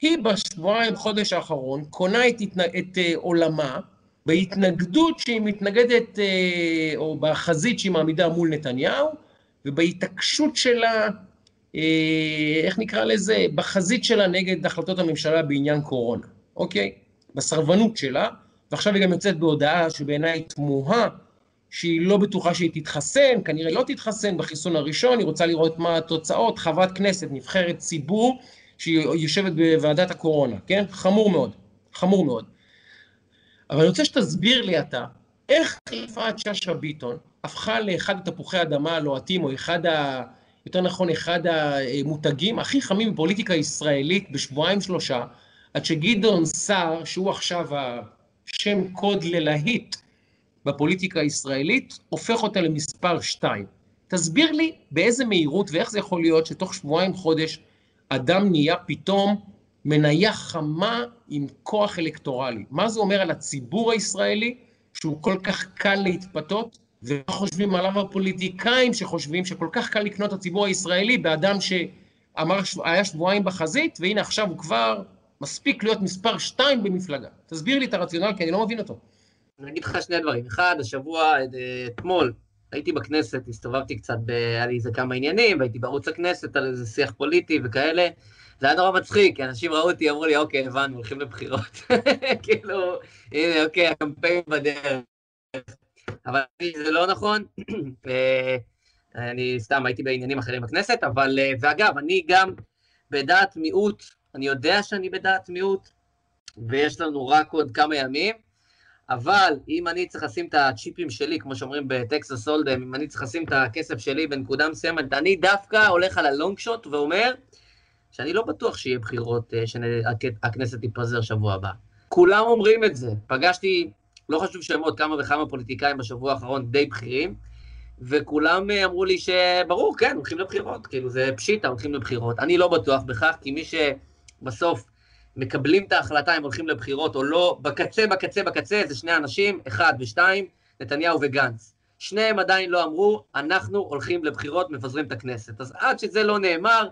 היא בשבועיים, חודש האחרון, קונה את, התנ... את uh, עולמה בהתנגדות שהיא מתנגדת, uh, או בחזית שהיא מעמידה מול נתניהו, ובהתעקשות שלה איך נקרא לזה, בחזית שלה נגד החלטות הממשלה בעניין קורונה, אוקיי? בסרבנות שלה, ועכשיו היא גם יוצאת בהודעה שבעיניי תמוהה, שהיא לא בטוחה שהיא תתחסן, כנראה לא תתחסן בחיסון הראשון, היא רוצה לראות מה התוצאות, חברת כנסת, נבחרת ציבור, שהיא יושבת בוועדת הקורונה, כן? חמור מאוד, חמור מאוד. אבל אני רוצה שתסביר לי אתה, איך יפעת שאשא ביטון הפכה לאחד התפוחי האדמה הלוהטים, או אחד ה... יותר נכון, אחד המותגים הכי חמים בפוליטיקה הישראלית בשבועיים שלושה, עד שגדעון סער, שהוא עכשיו השם קוד ללהיט בפוליטיקה הישראלית, הופך אותה למספר שתיים. תסביר לי באיזה מהירות ואיך זה יכול להיות שתוך שבועיים חודש אדם נהיה פתאום מניה חמה עם כוח אלקטורלי. מה זה אומר על הציבור הישראלי שהוא כל כך קל להתפתות? ומה חושבים עליו הפוליטיקאים שחושבים שכל כך קל לקנות את הציבור הישראלי באדם שאמר, היה שבועיים בחזית, והנה עכשיו הוא כבר מספיק להיות מספר שתיים במפלגה. תסביר לי את הרציונל, כי אני לא מבין אותו. אני אגיד לך שני דברים. אחד, השבוע, אתמול, הייתי בכנסת, הסתובבתי קצת, היה לי איזה כמה עניינים, והייתי בערוץ הכנסת על איזה שיח פוליטי וכאלה. זה היה נורא מצחיק, כי אנשים ראו אותי, אמרו לי, אוקיי, הבנו, הולכים לבחירות. כאילו, הנה, אוקיי, הקמפיין בדרך. אבל זה לא נכון. אני סתם הייתי בעניינים אחרים בכנסת, אבל, ואגב, אני גם בדעת מיעוט, אני יודע שאני בדעת מיעוט, ויש לנו רק עוד כמה ימים, אבל אם אני צריך לשים את הצ'יפים שלי, כמו שאומרים בטקסס הולדם, אם אני צריך לשים את הכסף שלי בנקודה מסוימת, אני דווקא הולך על הלונג שוט ואומר שאני לא בטוח שיהיה בחירות, שהכנסת תתפזר שבוע הבא. כולם אומרים את זה. פגשתי לא חשוב שמות, כמה וכמה פוליטיקאים בשבוע האחרון די בכירים, וכולם אה, אמרו לי שברור, כן, הולכים לבחירות, כאילו זה פשיטה, הולכים לבחירות. אני לא בטוח בכך, כי מי שבסוף מקבלים את ההחלטה אם הולכים לבחירות או לא, בקצה, בקצה, בקצה, זה שני אנשים, אחד ושתיים, נתניהו וגנץ. שניהם עדיין לא אמרו, אנחנו הולכים לבחירות, מפזרים את הכנסת. אז עד שזה לא נאמר,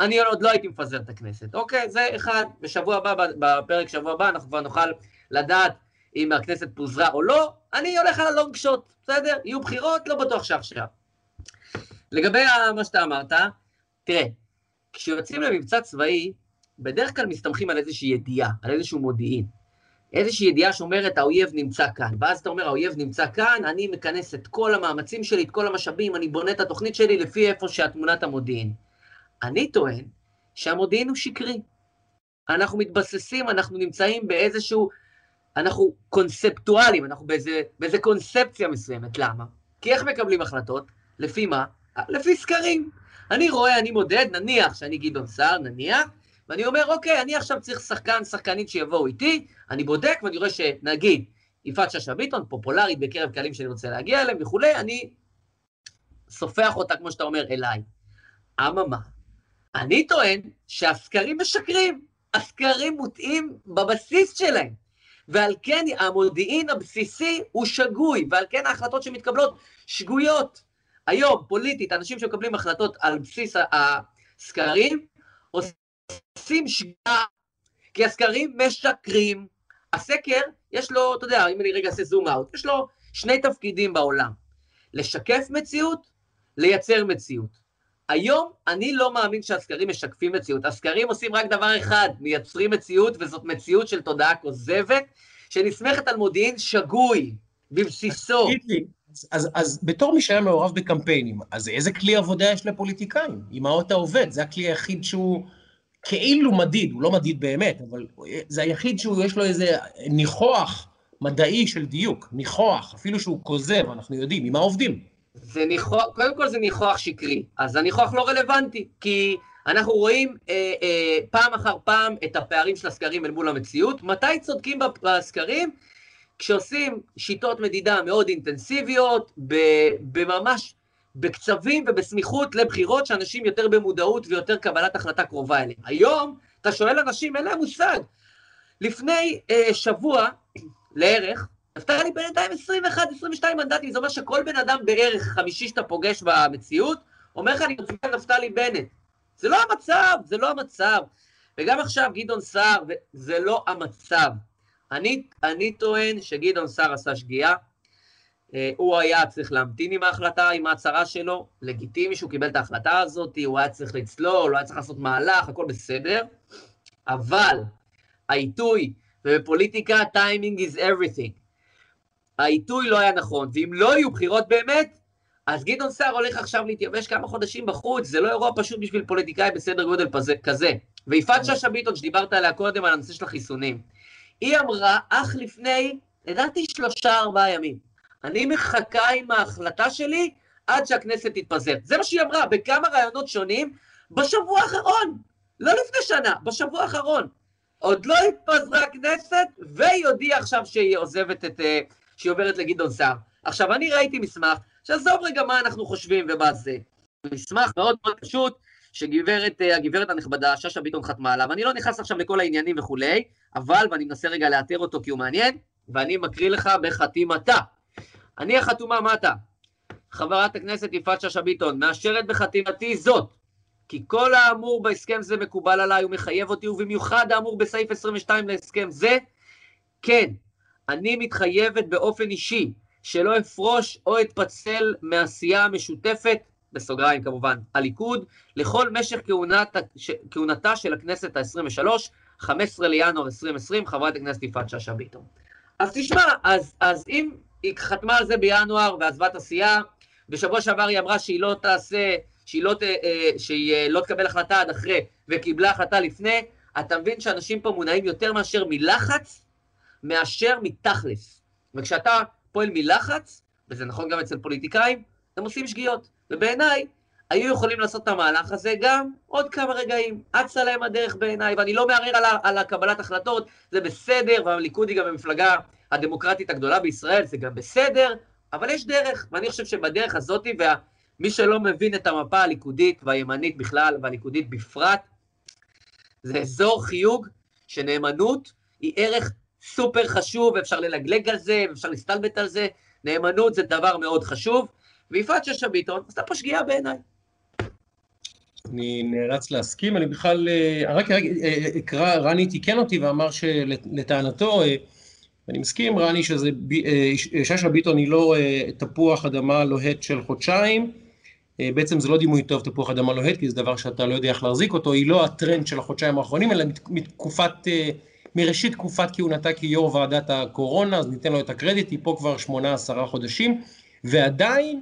אני עוד לא הייתי מפזר את הכנסת. אוקיי, זה אחד. בשבוע הבא, בפרק שבוע הבא, אנחנו כבר נוכל לדעת אם הכנסת פוזרה או לא, אני הולך על הלונג שוט, בסדר? יהיו בחירות, לא בטוח שעכשיו. לגבי מה שאתה אמרת, תראה, כשיוצאים למבצע צבאי, בדרך כלל מסתמכים על איזושהי ידיעה, על איזשהו מודיעין. איזושהי ידיעה שאומרת, האויב נמצא כאן. ואז אתה אומר, האויב נמצא כאן, אני מכנס את כל המאמצים שלי, את כל המשאבים, אני בונה את התוכנית שלי לפי איפה שהתמונת המודיעין. אני טוען שהמודיעין הוא שקרי. אנחנו מתבססים, אנחנו נמצאים באיזשהו אנחנו קונספטואלים, אנחנו באיזה, באיזה קונספציה מסוימת. למה? כי איך מקבלים החלטות? לפי מה? לפי סקרים. אני רואה, אני מודד, נניח שאני גדעון סער, נניח, ואני אומר, אוקיי, אני עכשיו צריך שחקן, שחקנית שיבואו איתי, אני בודק ואני רואה שנגיד, יפעת שאשא ביטון, פופולרית בקרב קהלים שאני רוצה להגיע אליהם וכולי, אני סופח אותה, כמו שאתה אומר, אליי. אממה, אני טוען שהסקרים משקרים, הסקרים מוטעים בבסיס שלהם. ועל כן המודיעין הבסיסי הוא שגוי, ועל כן ההחלטות שמתקבלות שגויות. היום, פוליטית, אנשים שמקבלים החלטות על בסיס הסקרים, עושים שגיאה, כי הסקרים משקרים. הסקר, יש לו, אתה יודע, אם אני רגע אעשה זום אאוט, יש לו שני תפקידים בעולם. לשקף מציאות, לייצר מציאות. היום אני לא מאמין שהסקרים משקפים מציאות. הסקרים עושים רק דבר אחד, מייצרים מציאות, וזאת מציאות של תודעה כוזבת, שנסמכת על מודיעין שגוי, בבסיסו. אז, אז, אז בתור מי שהיה מעורב בקמפיינים, אז איזה כלי עבודה יש לפוליטיקאים? עם מה אתה עובד? זה הכלי היחיד שהוא כאילו מדיד, הוא לא מדיד באמת, אבל זה היחיד שיש לו איזה ניחוח מדעי של דיוק, ניחוח, אפילו שהוא כוזב, אנחנו יודעים, עם מה עובדים? זה ניחוח, קודם כל זה ניחוח שקרי, אז הניחוח לא רלוונטי, כי אנחנו רואים אה, אה, פעם אחר פעם את הפערים של הסקרים אל מול המציאות. מתי צודקים בסקרים? כשעושים שיטות מדידה מאוד אינטנסיביות, בממש בקצבים ובסמיכות לבחירות, שאנשים יותר במודעות ויותר קבלת החלטה קרובה אליהם. היום, אתה שואל אנשים, אין להם מושג. לפני אה, שבוע, לערך, נפתלי בנט היה עם 21-22 מנדטים, זה אומר שכל בן אדם בערך חמישי שאתה פוגש במציאות, אומר לך, אני מצביע על נפתלי בנט. זה לא המצב, זה לא המצב. וגם עכשיו גדעון סער, זה לא המצב. אני, אני טוען שגדעון סער עשה שגיאה. אה, הוא היה צריך להמתין עם ההחלטה, עם ההצהרה שלו, לגיטימי שהוא קיבל את ההחלטה הזאת, הוא היה צריך לצלול, הוא היה צריך לעשות מהלך, הכל בסדר, אבל העיתוי, ובפוליטיקה timing is everything. העיתוי לא היה נכון, ואם לא יהיו בחירות באמת, אז גדעון סער הולך עכשיו להתייבש כמה חודשים בחוץ, זה לא אירוע פשוט בשביל פוליטיקאי בסדר גודל פזה, כזה. ויפעת שאשא ביטון, שדיברת עליה קודם, על הנושא של החיסונים, היא אמרה, אך לפני, לדעתי שלושה ארבעה ימים, אני מחכה עם ההחלטה שלי עד שהכנסת תתפזר. זה מה שהיא אמרה בכמה רעיונות שונים בשבוע האחרון, לא לפני שנה, בשבוע האחרון. עוד לא התפזרה הכנסת, והיא הודיעה עכשיו שהיא עוזבת את... אה, שהיא עוברת לגדעון סער. עכשיו, אני ראיתי מסמך, שעזוב רגע מה אנחנו חושבים ומה זה. מסמך מאוד מאוד פשוט, שגברת, אה, הגברת הנכבדה, שאשא ביטון חתמה עליו. אני לא נכנס עכשיו לכל העניינים וכולי, אבל, ואני מנסה רגע לאתר אותו כי הוא מעניין, ואני מקריא לך בחתימתה. אני החתומה מטה. חברת הכנסת יפעת שאשא ביטון, מאשרת בחתימתי זאת, כי כל האמור בהסכם זה מקובל עליי ומחייב אותי, ובמיוחד האמור בסעיף 22 להסכם זה, כן, אני מתחייבת באופן אישי שלא אפרוש או אתפצל מעשייה המשותפת, בסוגריים כמובן, הליכוד, לכל משך כהונת, כהונתה של הכנסת ה-23, 15 לינואר 2020, חברת הכנסת יפעת שאשא ביטון. אז תשמע, אז, אז אם היא חתמה על זה בינואר ועזבה את הסיעה, בשבוע שעבר היא אמרה שהיא לא תעשה, שהיא לא, אה, שהיא אה, לא תקבל החלטה עד אחרי, וקיבלה החלטה לפני, אתה מבין שאנשים פה מונעים יותר מאשר מלחץ, מאשר מתכלס. וכשאתה פועל מלחץ, וזה נכון גם אצל פוליטיקאים, הם עושים שגיאות. ובעיניי, היו יכולים לעשות את המהלך הזה גם עוד כמה רגעים. אצה להם הדרך בעיניי, ואני לא מערער על, על הקבלת החלטות, זה בסדר, והליכוד היא גם המפלגה הדמוקרטית הגדולה בישראל, זה גם בסדר, אבל יש דרך, ואני חושב שבדרך הזאת, ומי שלא מבין את המפה הליכודית והימנית בכלל, והליכודית בפרט, זה אזור חיוג שנאמנות היא ערך סופר חשוב, אפשר ללגלג על זה, אפשר להסתלבט על זה, נאמנות זה דבר מאוד חשוב, ויפעת שאשא ביטון עשתה פה שגיאה בעיניי. אני נאלץ להסכים, אני בכלל, אה, רק רגע אה, אקרא, רני תיקן אותי ואמר שלטענתו, אה, אני מסכים, רני, שזה, שאשא ביטון היא לא תפוח אדמה לוהט של חודשיים, בעצם זה לא דימוי טוב תפוח אדמה לוהט, כי זה דבר שאתה לא יודע איך להחזיק אותו, היא לא הטרנד של החודשיים האחרונים, אלא מתקופת, מראשית תקופת כהונתה כיו"ר ועדת הקורונה, אז ניתן לו את הקרדיט, היא פה כבר שמונה עשרה חודשים, ועדיין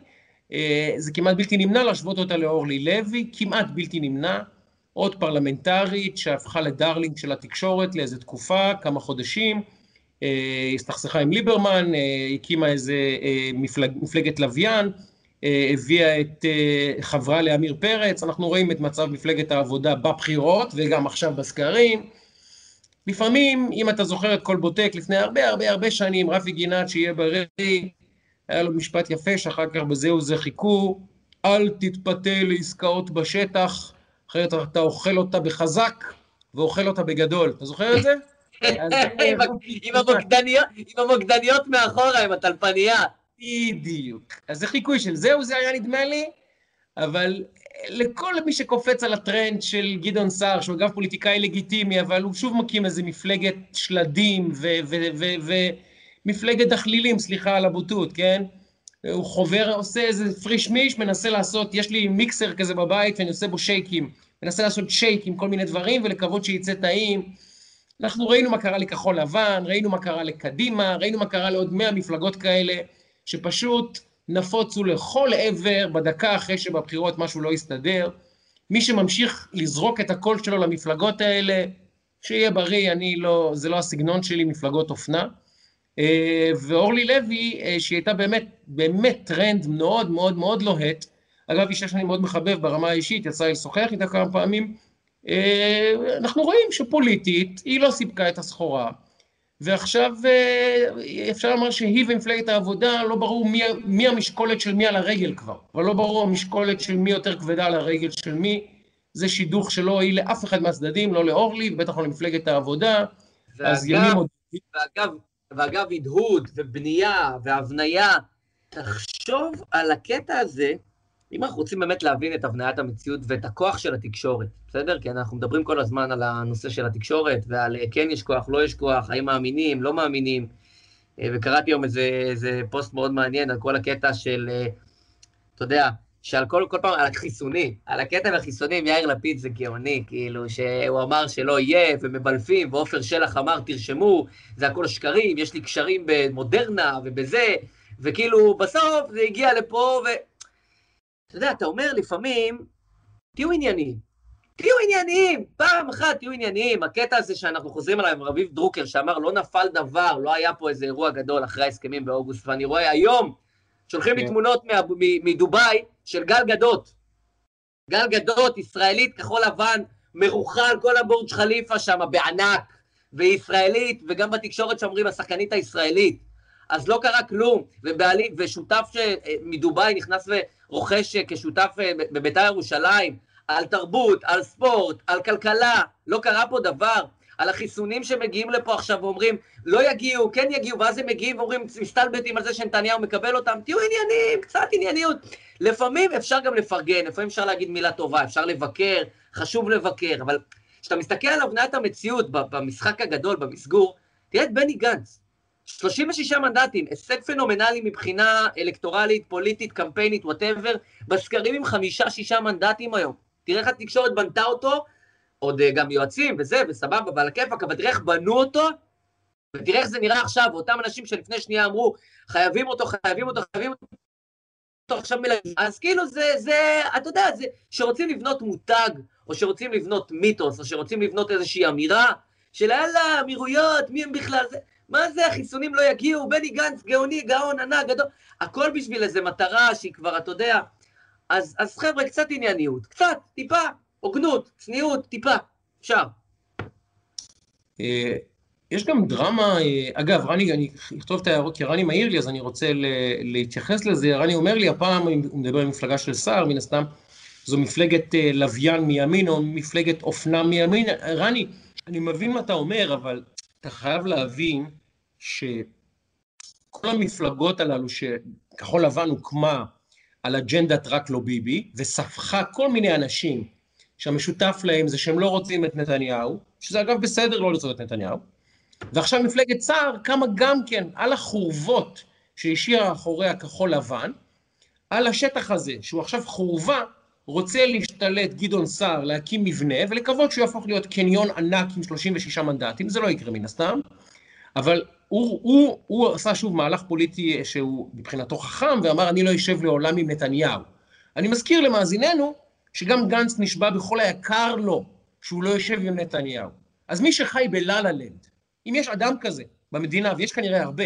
אה, זה כמעט בלתי נמנע להשוות אותה לאורלי לוי, כמעט בלתי נמנע, עוד פרלמנטרית שהפכה לדרלינג של התקשורת לאיזה תקופה, כמה חודשים, אה, הסתכסכה עם ליברמן, אה, הקימה איזה מפלג, מפלגת לוויין, הביאה את חברה לעמיר פרץ, אנחנו רואים את מצב מפלגת העבודה בבחירות וגם עכשיו בסקרים. לפעמים, אם אתה זוכר את כל בוטק לפני הרבה הרבה הרבה שנים, רפי גינת, שיהיה בריא, היה לו משפט יפה שאחר כך בזהו זה חיכו, אל תתפתה לעסקאות בשטח, אחרת אתה אוכל אותה בחזק ואוכל אותה בגדול. אתה זוכר את זה? עם המוקדניות מאחורה, עם הטלפנייה. בדיוק. אז זה חיקוי של זהו, זה היה נדמה לי, אבל לכל מי שקופץ על הטרנד של גדעון סער, שהוא אגב פוליטיקאי לגיטימי, אבל הוא שוב מקים איזה מפלגת שלדים ומפלגת דחלילים, סליחה על הבוטות, כן? הוא חובר, עושה איזה פריש מיש, מנסה לעשות, יש לי מיקסר כזה בבית ואני עושה בו שייקים. מנסה לעשות שייק עם כל מיני דברים ולקוות שיצא טעים. אנחנו ראינו מה קרה לכחול לבן, ראינו מה קרה לקדימה, ראינו מה קרה לעוד 100 מפלגות כאלה, שפשוט נפוצו לכל עבר בדקה אחרי שבבחירות משהו לא יסתדר. מי שממשיך לזרוק את הקול שלו למפלגות האלה, שיהיה בריא, אני לא, זה לא הסגנון שלי, מפלגות אופנה. אה, ואורלי לוי, אה, שהיא הייתה באמת, באמת טרנד מאוד מאוד מאוד לוהט, אגב, אישה שאני מאוד מחבב ברמה האישית, יצא לי לשוחח איתה כמה פעמים, אה, אנחנו רואים שפוליטית היא לא סיפקה את הסחורה. ועכשיו אפשר לומר שהיא ומפלגת העבודה, לא ברור מי, מי המשקולת של מי על הרגל כבר, אבל לא ברור המשקולת של מי יותר כבדה על הרגל של מי. זה שידוך שלא הועיל לאף אחד מהצדדים, לא לאורלי, ובטח לא למפלגת העבודה. ואגב, אז ימים עוד... ואגב, ואגב, הדהוד ובנייה והבניה, תחשוב על הקטע הזה, אם אנחנו רוצים באמת להבין את הבניית המציאות ואת הכוח של התקשורת, בסדר? כי אנחנו מדברים כל הזמן על הנושא של התקשורת ועל כן יש כוח, לא יש כוח, האם מאמינים, לא מאמינים. אה, וקראתי היום איזה, איזה פוסט מאוד מעניין על כל הקטע של, אה, אתה יודע, שעל כל, כל פעם, על החיסונים, על הקטע מהחיסונים, יאיר לפיד זה גאוני, כאילו, שהוא אמר שלא יהיה, ומבלפים, ועופר שלח אמר, תרשמו, זה הכל שקרים, יש לי קשרים במודרנה ובזה, וכאילו, בסוף זה הגיע לפה, ו... אתה יודע, אתה אומר לפעמים, תהיו ענייניים. תהיו ענייניים, פעם אחת תהיו ענייניים. הקטע הזה שאנחנו חוזרים עליו עם רביב דרוקר, שאמר, לא נפל דבר, לא היה פה איזה אירוע גדול אחרי ההסכמים באוגוסט, ואני רואה היום, שולחים לי כן. תמונות מה- מדובאי של גל גדות. גל גדות, ישראלית, כחול לבן, מרוחה כל הבורג' חליפה שם בענק, וישראלית, וגם בתקשורת שאומרים השחקנית הישראלית. אז לא קרה כלום, ובעלים, ושותף אה, מדובאי נכנס ורוכש אה, כשותף אה, בבית"ר ירושלים, על תרבות, על ספורט, על כלכלה, לא קרה פה דבר. על החיסונים שמגיעים לפה עכשיו ואומרים, לא יגיעו, כן יגיעו, ואז הם מגיעים ואומרים, מסתלבטים על זה שנתניהו מקבל אותם, תהיו עניינים, קצת ענייניות. לפעמים אפשר גם לפרגן, לפעמים אפשר להגיד מילה טובה, אפשר לבקר, חשוב לבקר, אבל כשאתה מסתכל על הבניית המציאות במשחק הגדול, במסגור, תראה את בני גנץ. 36 מנדטים, הישג פנומנלי מבחינה אלקטורלית, פוליטית, קמפיינית, whatever, בסקרים עם חמישה-שישה מנדטים היום. תראה איך התקשורת בנתה אותו, עוד אה, גם יועצים וזה, וסבבה, ועל הכיפאק, אבל תראה איך בנו אותו, ותראה איך זה נראה עכשיו, ואותם אנשים שלפני שנייה אמרו, חייבים אותו, חייבים אותו, חייבים אותו, עכשיו מלאים. אז כאילו זה, זה, אתה יודע, זה, שרוצים לבנות מותג, או שרוצים לבנות מיתוס, או שרוצים לבנות איזושהי אמירה, של יאללה, אמירויות, מי הם בכלל זה? מה זה, החיסונים לא יגיעו, בני גנץ, גאוני, גאון, ענק, גדול, הכל בשביל איזו מטרה שהיא כבר, אתה יודע, אז, אז חבר'ה, קצת ענייניות, קצת, טיפה, הוגנות, צניעות, טיפה, אפשר. אה, יש גם דרמה, אה, אגב, רני, אני אכתוב את ההערות, כי רני מעיר לי, אז אני רוצה להתייחס לזה. רני אומר לי, הפעם הוא מדבר על מפלגה של סער, מן הסתם, זו מפלגת אה, לוויין מימין, או מפלגת אופנה מימין. רני, אני מבין מה אתה אומר, אבל אתה חייב להבין שכל המפלגות הללו, שכחול לבן הוקמה על אג'נדת רק לא ביבי, וספחה כל מיני אנשים שהמשותף להם זה שהם לא רוצים את נתניהו, שזה אגב בסדר לא לרצות את נתניהו, ועכשיו מפלגת סער קמה גם כן על החורבות שהשאירה אחוריה כחול לבן, על השטח הזה, שהוא עכשיו חורבה, רוצה להשתלט גדעון סער, להקים מבנה, ולקוות שהוא יהפוך להיות קניון ענק עם 36 מנדטים, זה לא יקרה מן הסתם, אבל הוא, הוא, הוא עשה שוב מהלך פוליטי שהוא מבחינתו חכם, ואמר אני לא אשב לעולם עם נתניהו. אני מזכיר למאזיננו, שגם גנץ נשבע בכל היקר לו שהוא לא יושב עם נתניהו. אז מי שחי בלה-לה לנד, אם יש אדם כזה במדינה, ויש כנראה הרבה,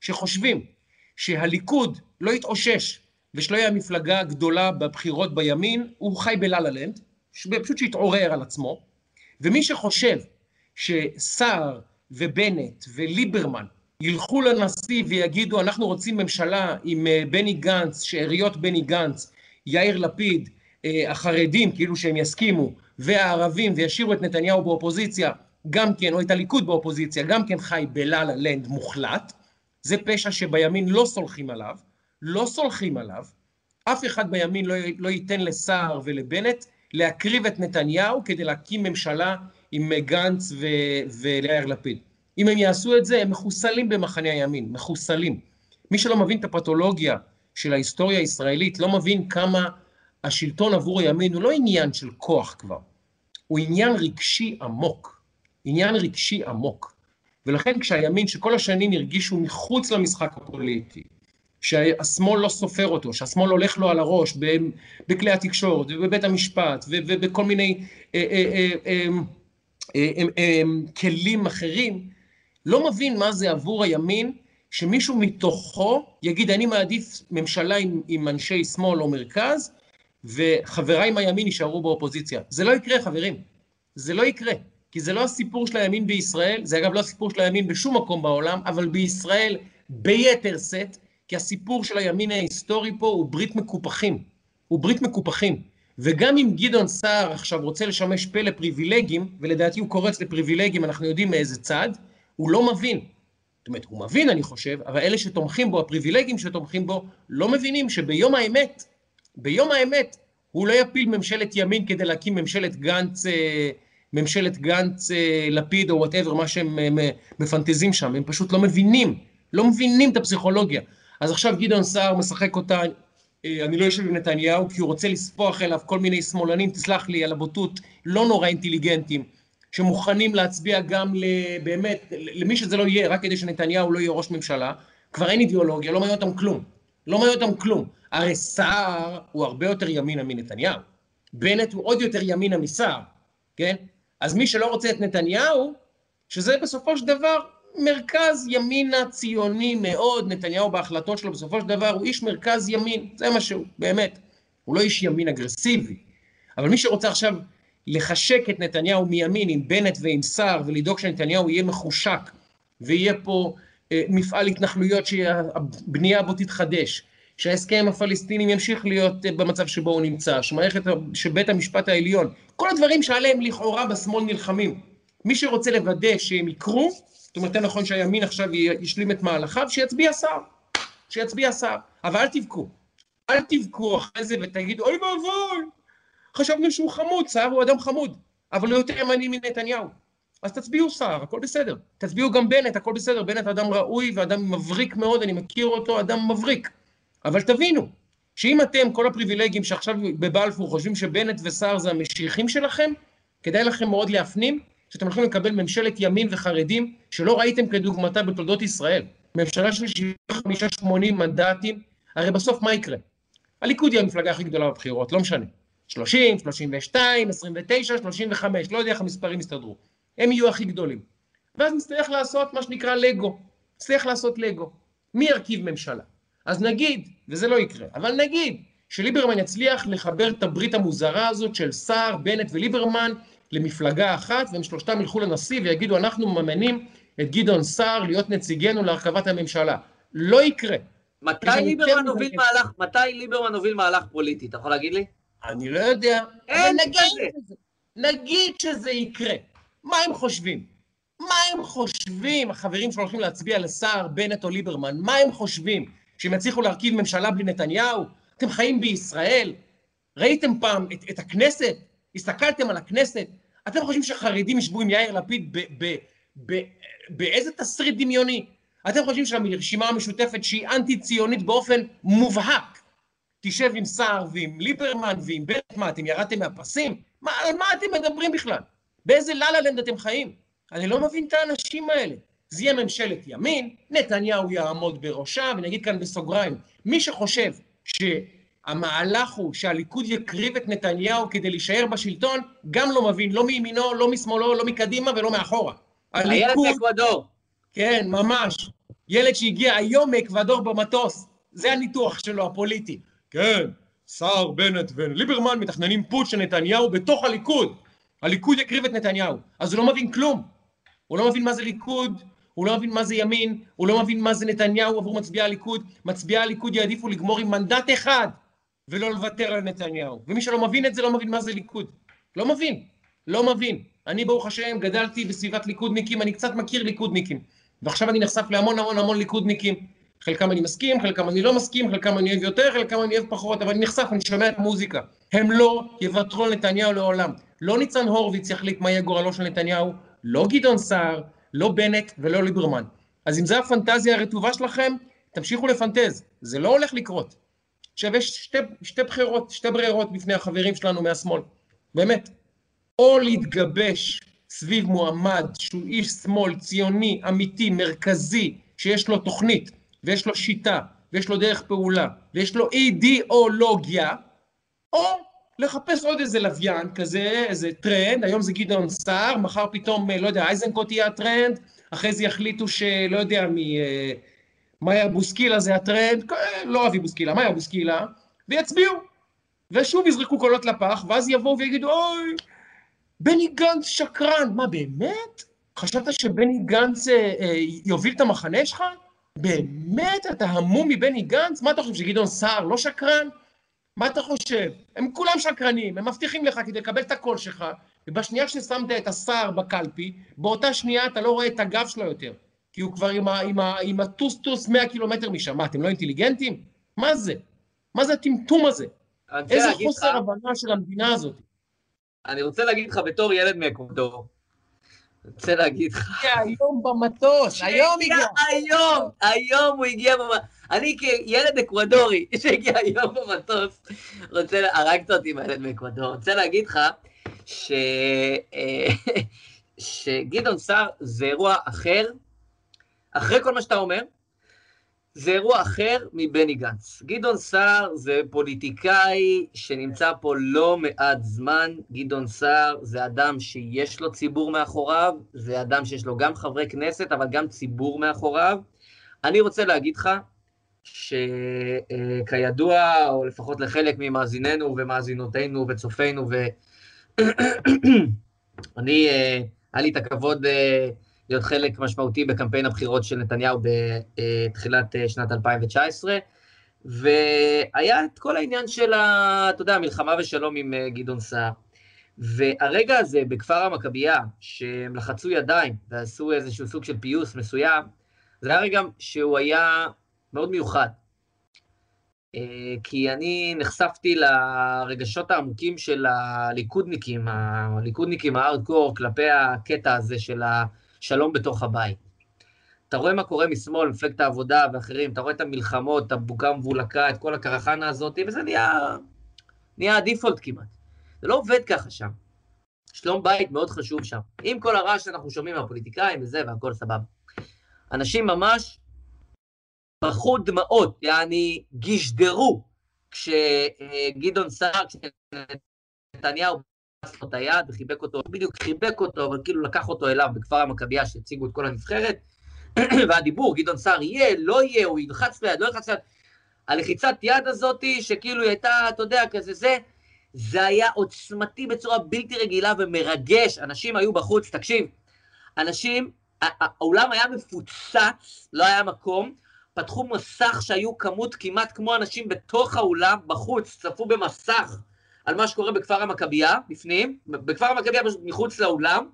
שחושבים שהליכוד לא יתאושש ושלא יהיה המפלגה הגדולה בבחירות בימין, הוא חי בלה-לה לנד, פשוט שיתעורר על עצמו, ומי שחושב שסער ובנט וליברמן ילכו לנשיא ויגידו אנחנו רוצים ממשלה עם אה, בני גנץ, שאריות בני גנץ, יאיר לפיד, אה, החרדים, כאילו שהם יסכימו, והערבים, וישאירו את נתניהו באופוזיציה, גם כן, או את הליכוד באופוזיציה, גם כן חי בלה-לה לנד מוחלט. זה פשע שבימין לא סולחים עליו, לא סולחים עליו. אף אחד בימין לא, לא ייתן לסער ולבנט להקריב את נתניהו כדי להקים ממשלה עם גנץ ו, וליאיר לפיד. אם הם יעשו את זה, הם מחוסלים במחנה הימין, מחוסלים. מי שלא מבין את הפתולוגיה של ההיסטוריה הישראלית, לא מבין כמה השלטון עבור הימין הוא לא עניין של כוח כבר, הוא עניין רגשי עמוק. עניין רגשי עמוק. ולכן כשהימין, שכל השנים הרגישו מחוץ למשחק הפוליטי, שהשמאל לא סופר אותו, שהשמאל הולך לו על הראש בכלי התקשורת ובבית המשפט ובכל מיני אה, אה, אה, כלים אחרים, לא מבין מה זה עבור הימין שמישהו מתוכו יגיד אני מעדיף ממשלה עם, עם אנשי שמאל או מרכז וחבריי מהימין יישארו באופוזיציה. זה לא יקרה חברים, זה לא יקרה. כי זה לא הסיפור של הימין בישראל, זה אגב לא הסיפור של הימין בשום מקום בעולם, אבל בישראל ביתר שאת, כי הסיפור של הימין ההיסטורי פה הוא ברית מקופחים. הוא ברית מקופחים. וגם אם גדעון סער עכשיו רוצה לשמש פה לפריבילגים, ולדעתי הוא קורץ לפריבילגים, אנחנו יודעים מאיזה צד, הוא לא מבין. זאת אומרת, הוא מבין, אני חושב, אבל אלה שתומכים בו, הפריבילגים שתומכים בו, לא מבינים שביום האמת, ביום האמת, הוא לא יפיל ממשלת ימין כדי להקים ממשלת גנץ, ממשלת גנץ, לפיד או whatever, מה שהם מפנטזים שם, הם פשוט לא מבינים לא מבינים את הפסיכולוגיה. אז עכשיו גדעון סער משחק אותה, אה, אני לא יושב עם נתניהו, כי הוא רוצה לספוח אליו כל מיני שמאלנים, תסלח לי על הבוטות, לא נורא אינטליגנטים, שמוכנים להצביע גם באמת, למי שזה לא יהיה, רק כדי שנתניהו לא יהיה ראש ממשלה, כבר אין אידיאולוגיה, לא מעניין אותם כלום. לא מעניין אותם כלום. הרי סער הוא הרבה יותר ימינה מנתניהו. בנט הוא עוד יותר ימינה מסער, כן? אז מי שלא רוצה את נתניהו, שזה בסופו של דבר מרכז ימינה ציוני מאוד, נתניהו בהחלטות שלו בסופו של דבר הוא איש מרכז ימין, זה מה שהוא, באמת. הוא לא איש ימין אגרסיבי. אבל מי שרוצה עכשיו לחשק את נתניהו מימין עם בנט ועם סער ולדאוג שנתניהו יהיה מחושק ויהיה פה אה, מפעל התנחלויות שהבנייה בו תתחדש, שההסכם עם הפלסטינים ימשיך להיות אה, במצב שבו הוא נמצא, שמערכת, שבית המשפט העליון, כל הדברים שעליהם לכאורה בשמאל נלחמים. מי שרוצה לוודא שהם יקרו, זאת אומרת, נכון שהימין עכשיו ישלים את מהלכיו, שיצביע שר. שיצביע שר. אבל אל תבכו. אל תבכו אחרי זה ותגידו, אוי ואבוי, חשבנו שהוא חמוד, שר הוא אדם חמוד, אבל הוא יותר ימני מנתניהו. אז תצביעו שר, הכל בסדר. תצביעו גם בנט, הכל בסדר. בנט אדם ראוי ואדם מבריק מאוד, אני מכיר אותו, אדם מבריק. אבל תבינו, שאם אתם, כל הפריבילגים שעכשיו בבלפור חושבים שבנט וסער זה המשיחים שלכם, כדאי לכם מאוד להפנים שאתם הולכים לקבל ממשלת ימין וחרדים שלא ראיתם כדוגמתה בתולדות ישראל. ממשלה של 75-80 מנדטים, הרי בסוף מה יקרה? הליכוד יהיה המפלגה הכי גדולה בבחירות, לא משנה. 30, 32, 29, 35, לא יודע איך המספרים יסתדרו. הם יהיו הכי גדולים. ואז נצטרך לעשות מה שנקרא לגו. נצטרך לעשות לגו. מי ירכיב ממשלה? אז נגיד, וזה לא יקרה, אבל נגיד שליברמן יצליח לחבר את הברית המוזרה הזאת של סער, בנט וליברמן למפלגה אחת, והם שלושתם ילכו לנשיא ויגידו, אנחנו מממנים את גדעון סער להיות נציגנו להרכבת הממשלה. לא יקרה. מתי ליברמן הוביל מהלך, מתי ליברמן הוביל מהלך פוליטי, אתה יכול להגיד לי? אני לא יודע. אין כזה. נגיד שזה יקרה. מה הם חושבים? מה הם חושבים, החברים שהולכים להצביע לסער, בנט או ליברמן, מה הם חושבים? שהם יצליחו להרכיב ממשלה בלי נתניהו? אתם חיים בישראל? ראיתם פעם את, את הכנסת? הסתכלתם על הכנסת? אתם חושבים שחרדים ישבו עם יאיר לפיד באיזה תסריט דמיוני? אתם חושבים שהרשימה המשותפת שהיא אנטי-ציונית באופן מובהק, תשב עם סער ועם ליברמן ועם בנט, מה, אתם ירדתם מהפסים? מה, על מה אתם מדברים בכלל? באיזה ללה לנד אתם חיים? אני לא מבין את האנשים האלה. זה יהיה ממשלת ימין, נתניהו יעמוד בראשה, ונגיד כאן בסוגריים, מי שחושב שהמהלך הוא שהליכוד יקריב את נתניהו כדי להישאר בשלטון, גם לא מבין, לא מימינו, לא משמאלו, לא מקדימה ולא מאחורה. הילד מאקוודור. כן, ממש. ילד שהגיע היום מאקוודור במטוס, זה הניתוח שלו, הפוליטי. כן, סער, בנט וליברמן מתכננים פוטש של נתניהו בתוך הליכוד. הליכוד יקריב את נתניהו. אז הוא לא מבין כלום. הוא לא מבין מה זה ליכוד, הוא לא מבין מה זה ימין, הוא לא מבין מה זה נתניהו עבור מצביעי הליכוד. מצביעי הליכוד יעדיפו לגמור עם מנדט אחד ולא לוותר על נתניהו. ומי שלא מבין את זה לא מבין מה זה ליכוד. לא מבין, לא מבין. אני ברוך השם גדלתי בסביבת ליכודניקים, אני קצת מכיר ליכודניקים. ועכשיו אני נחשף להמון המון המון ליכודניקים. חלקם אני מסכים, חלקם אני לא מסכים, חלקם אני אוהב יותר, חלקם אני אוהב פחות, אבל אני נחשף, אני שומע את המוזיקה. הם לא יוותרו על נתניהו לעולם. לא ניצן הורוביץ יחליט מה יהיה גורלו של נתניהו, לא גדעון סער, לא בנט ולא ליברמן. אז אם זו הפנטזיה הרטובה שלכם, תמשיכו לפנטז, זה לא הולך לקרות. עכשיו יש שתי, שתי בחירות, שתי ברירות בפני החברים שלנו מהשמאל, באמת. או להתגבש סביב מועמד שהוא איש שמאל ציוני, אמיתי, מרכזי, שיש לו תוכנית, ויש לו שיטה, ויש לו דרך פעולה, ויש לו אידיאולוגיה, או לחפש עוד איזה לוויין כזה, איזה טרנד, היום זה גדעון סער, מחר פתאום, לא יודע, אייזנקוט יהיה הטרנד, אחרי זה יחליטו שלא יודע אה, מאיה בוסקילה זה הטרנד, לא אבי בוסקילה, מאיה בוסקילה, ויצביעו. ושוב יזרקו קולות לפח, ואז יבואו ויגידו, אוי, בני גנץ שקרן. מה, באמת? חשבת שבני גנץ אה, אה, יוביל את המחנה שלך? באמת? אתה המום מבני גנץ? מה אתה חושב, שגדעון סער לא שקרן? מה אתה חושב? הם כולם שקרנים, הם מבטיחים לך כדי לקבל את הקול שלך, ובשנייה ששמת את הסער בקלפי, באותה שנייה אתה לא רואה את הגב שלו יותר, כי הוא כבר עם, ה, עם, ה, עם הטוסטוס 100 קילומטר משם. מה, אתם לא אינטליגנטים? מה זה? מה זה הטמטום הזה? איזה חוסר לך... הבנה של המדינה הזאת. אני רוצה להגיד לך בתור ילד מאקוודור, רוצה להגיד לך. היום במטוס, היום הגיע. היום, היום הוא הגיע במטוס. אני כילד אקוודורי שהגיע היום במטוס, רוצה, הרגת אותי עם הילד מאקוודור, רוצה להגיד לך ש... אה, שגדעון סער זה אירוע אחר, אחרי כל מה שאתה אומר, זה אירוע אחר מבני גנץ. גדעון סער זה פוליטיקאי שנמצא פה לא מעט זמן. גדעון סער זה אדם שיש לו ציבור מאחוריו, זה אדם שיש לו גם חברי כנסת, אבל גם ציבור מאחוריו. אני רוצה להגיד לך שכידוע, או לפחות לחלק ממאזיננו ומאזינותינו וצופינו, ואני, אה, היה לי את הכבוד אה, להיות חלק משמעותי בקמפיין הבחירות של נתניהו בתחילת אה, שנת 2019, והיה את כל העניין של, ה, אתה יודע, מלחמה ושלום עם גדעון סער. והרגע הזה בכפר המכבייה, שהם לחצו ידיים ועשו איזשהו סוג של פיוס מסוים, זה היה רגע שהוא היה מאוד מיוחד. אה, כי אני נחשפתי לרגשות העמוקים של הליכודניקים, הליכודניקים הארדקור, כלפי הקטע הזה של השלום בתוך הבית. אתה רואה מה קורה משמאל, מפלגת העבודה ואחרים, אתה רואה את המלחמות, את הבוקה המבולקה, את כל הקרחנה הזאת, וזה נהיה, נהיה הדיפולט כמעט. זה לא עובד ככה שם. שלום בית מאוד חשוב שם. עם כל הרעש שאנחנו שומעים מהפוליטיקאים וזה, והכל סבבה. אנשים ממש בכו דמעות, יעני גישדרו, כשגדעון סער, כשנתניהו פס לו את היד וחיבק אותו, בדיוק חיבק אותו, אבל כאילו לקח אותו אליו בכפר המכבייה שהציגו את כל הנבחרת, והדיבור, גדעון סער יהיה, לא יהיה, הוא ילחץ ביד, לא ילחץ ביד. הלחיצת יד הזאתי, שכאילו היא הייתה, אתה יודע, כזה זה, זה היה עוצמתי בצורה בלתי רגילה ומרגש. אנשים היו בחוץ, תקשיב, אנשים, האולם היה מפוצץ, לא היה מקום, פתחו מסך שהיו כמות כמעט כמו אנשים בתוך האולם, בחוץ, צפו במסך על מה שקורה בכפר המכבייה, בפנים, בכפר המכבייה פשוט מחוץ לאולם,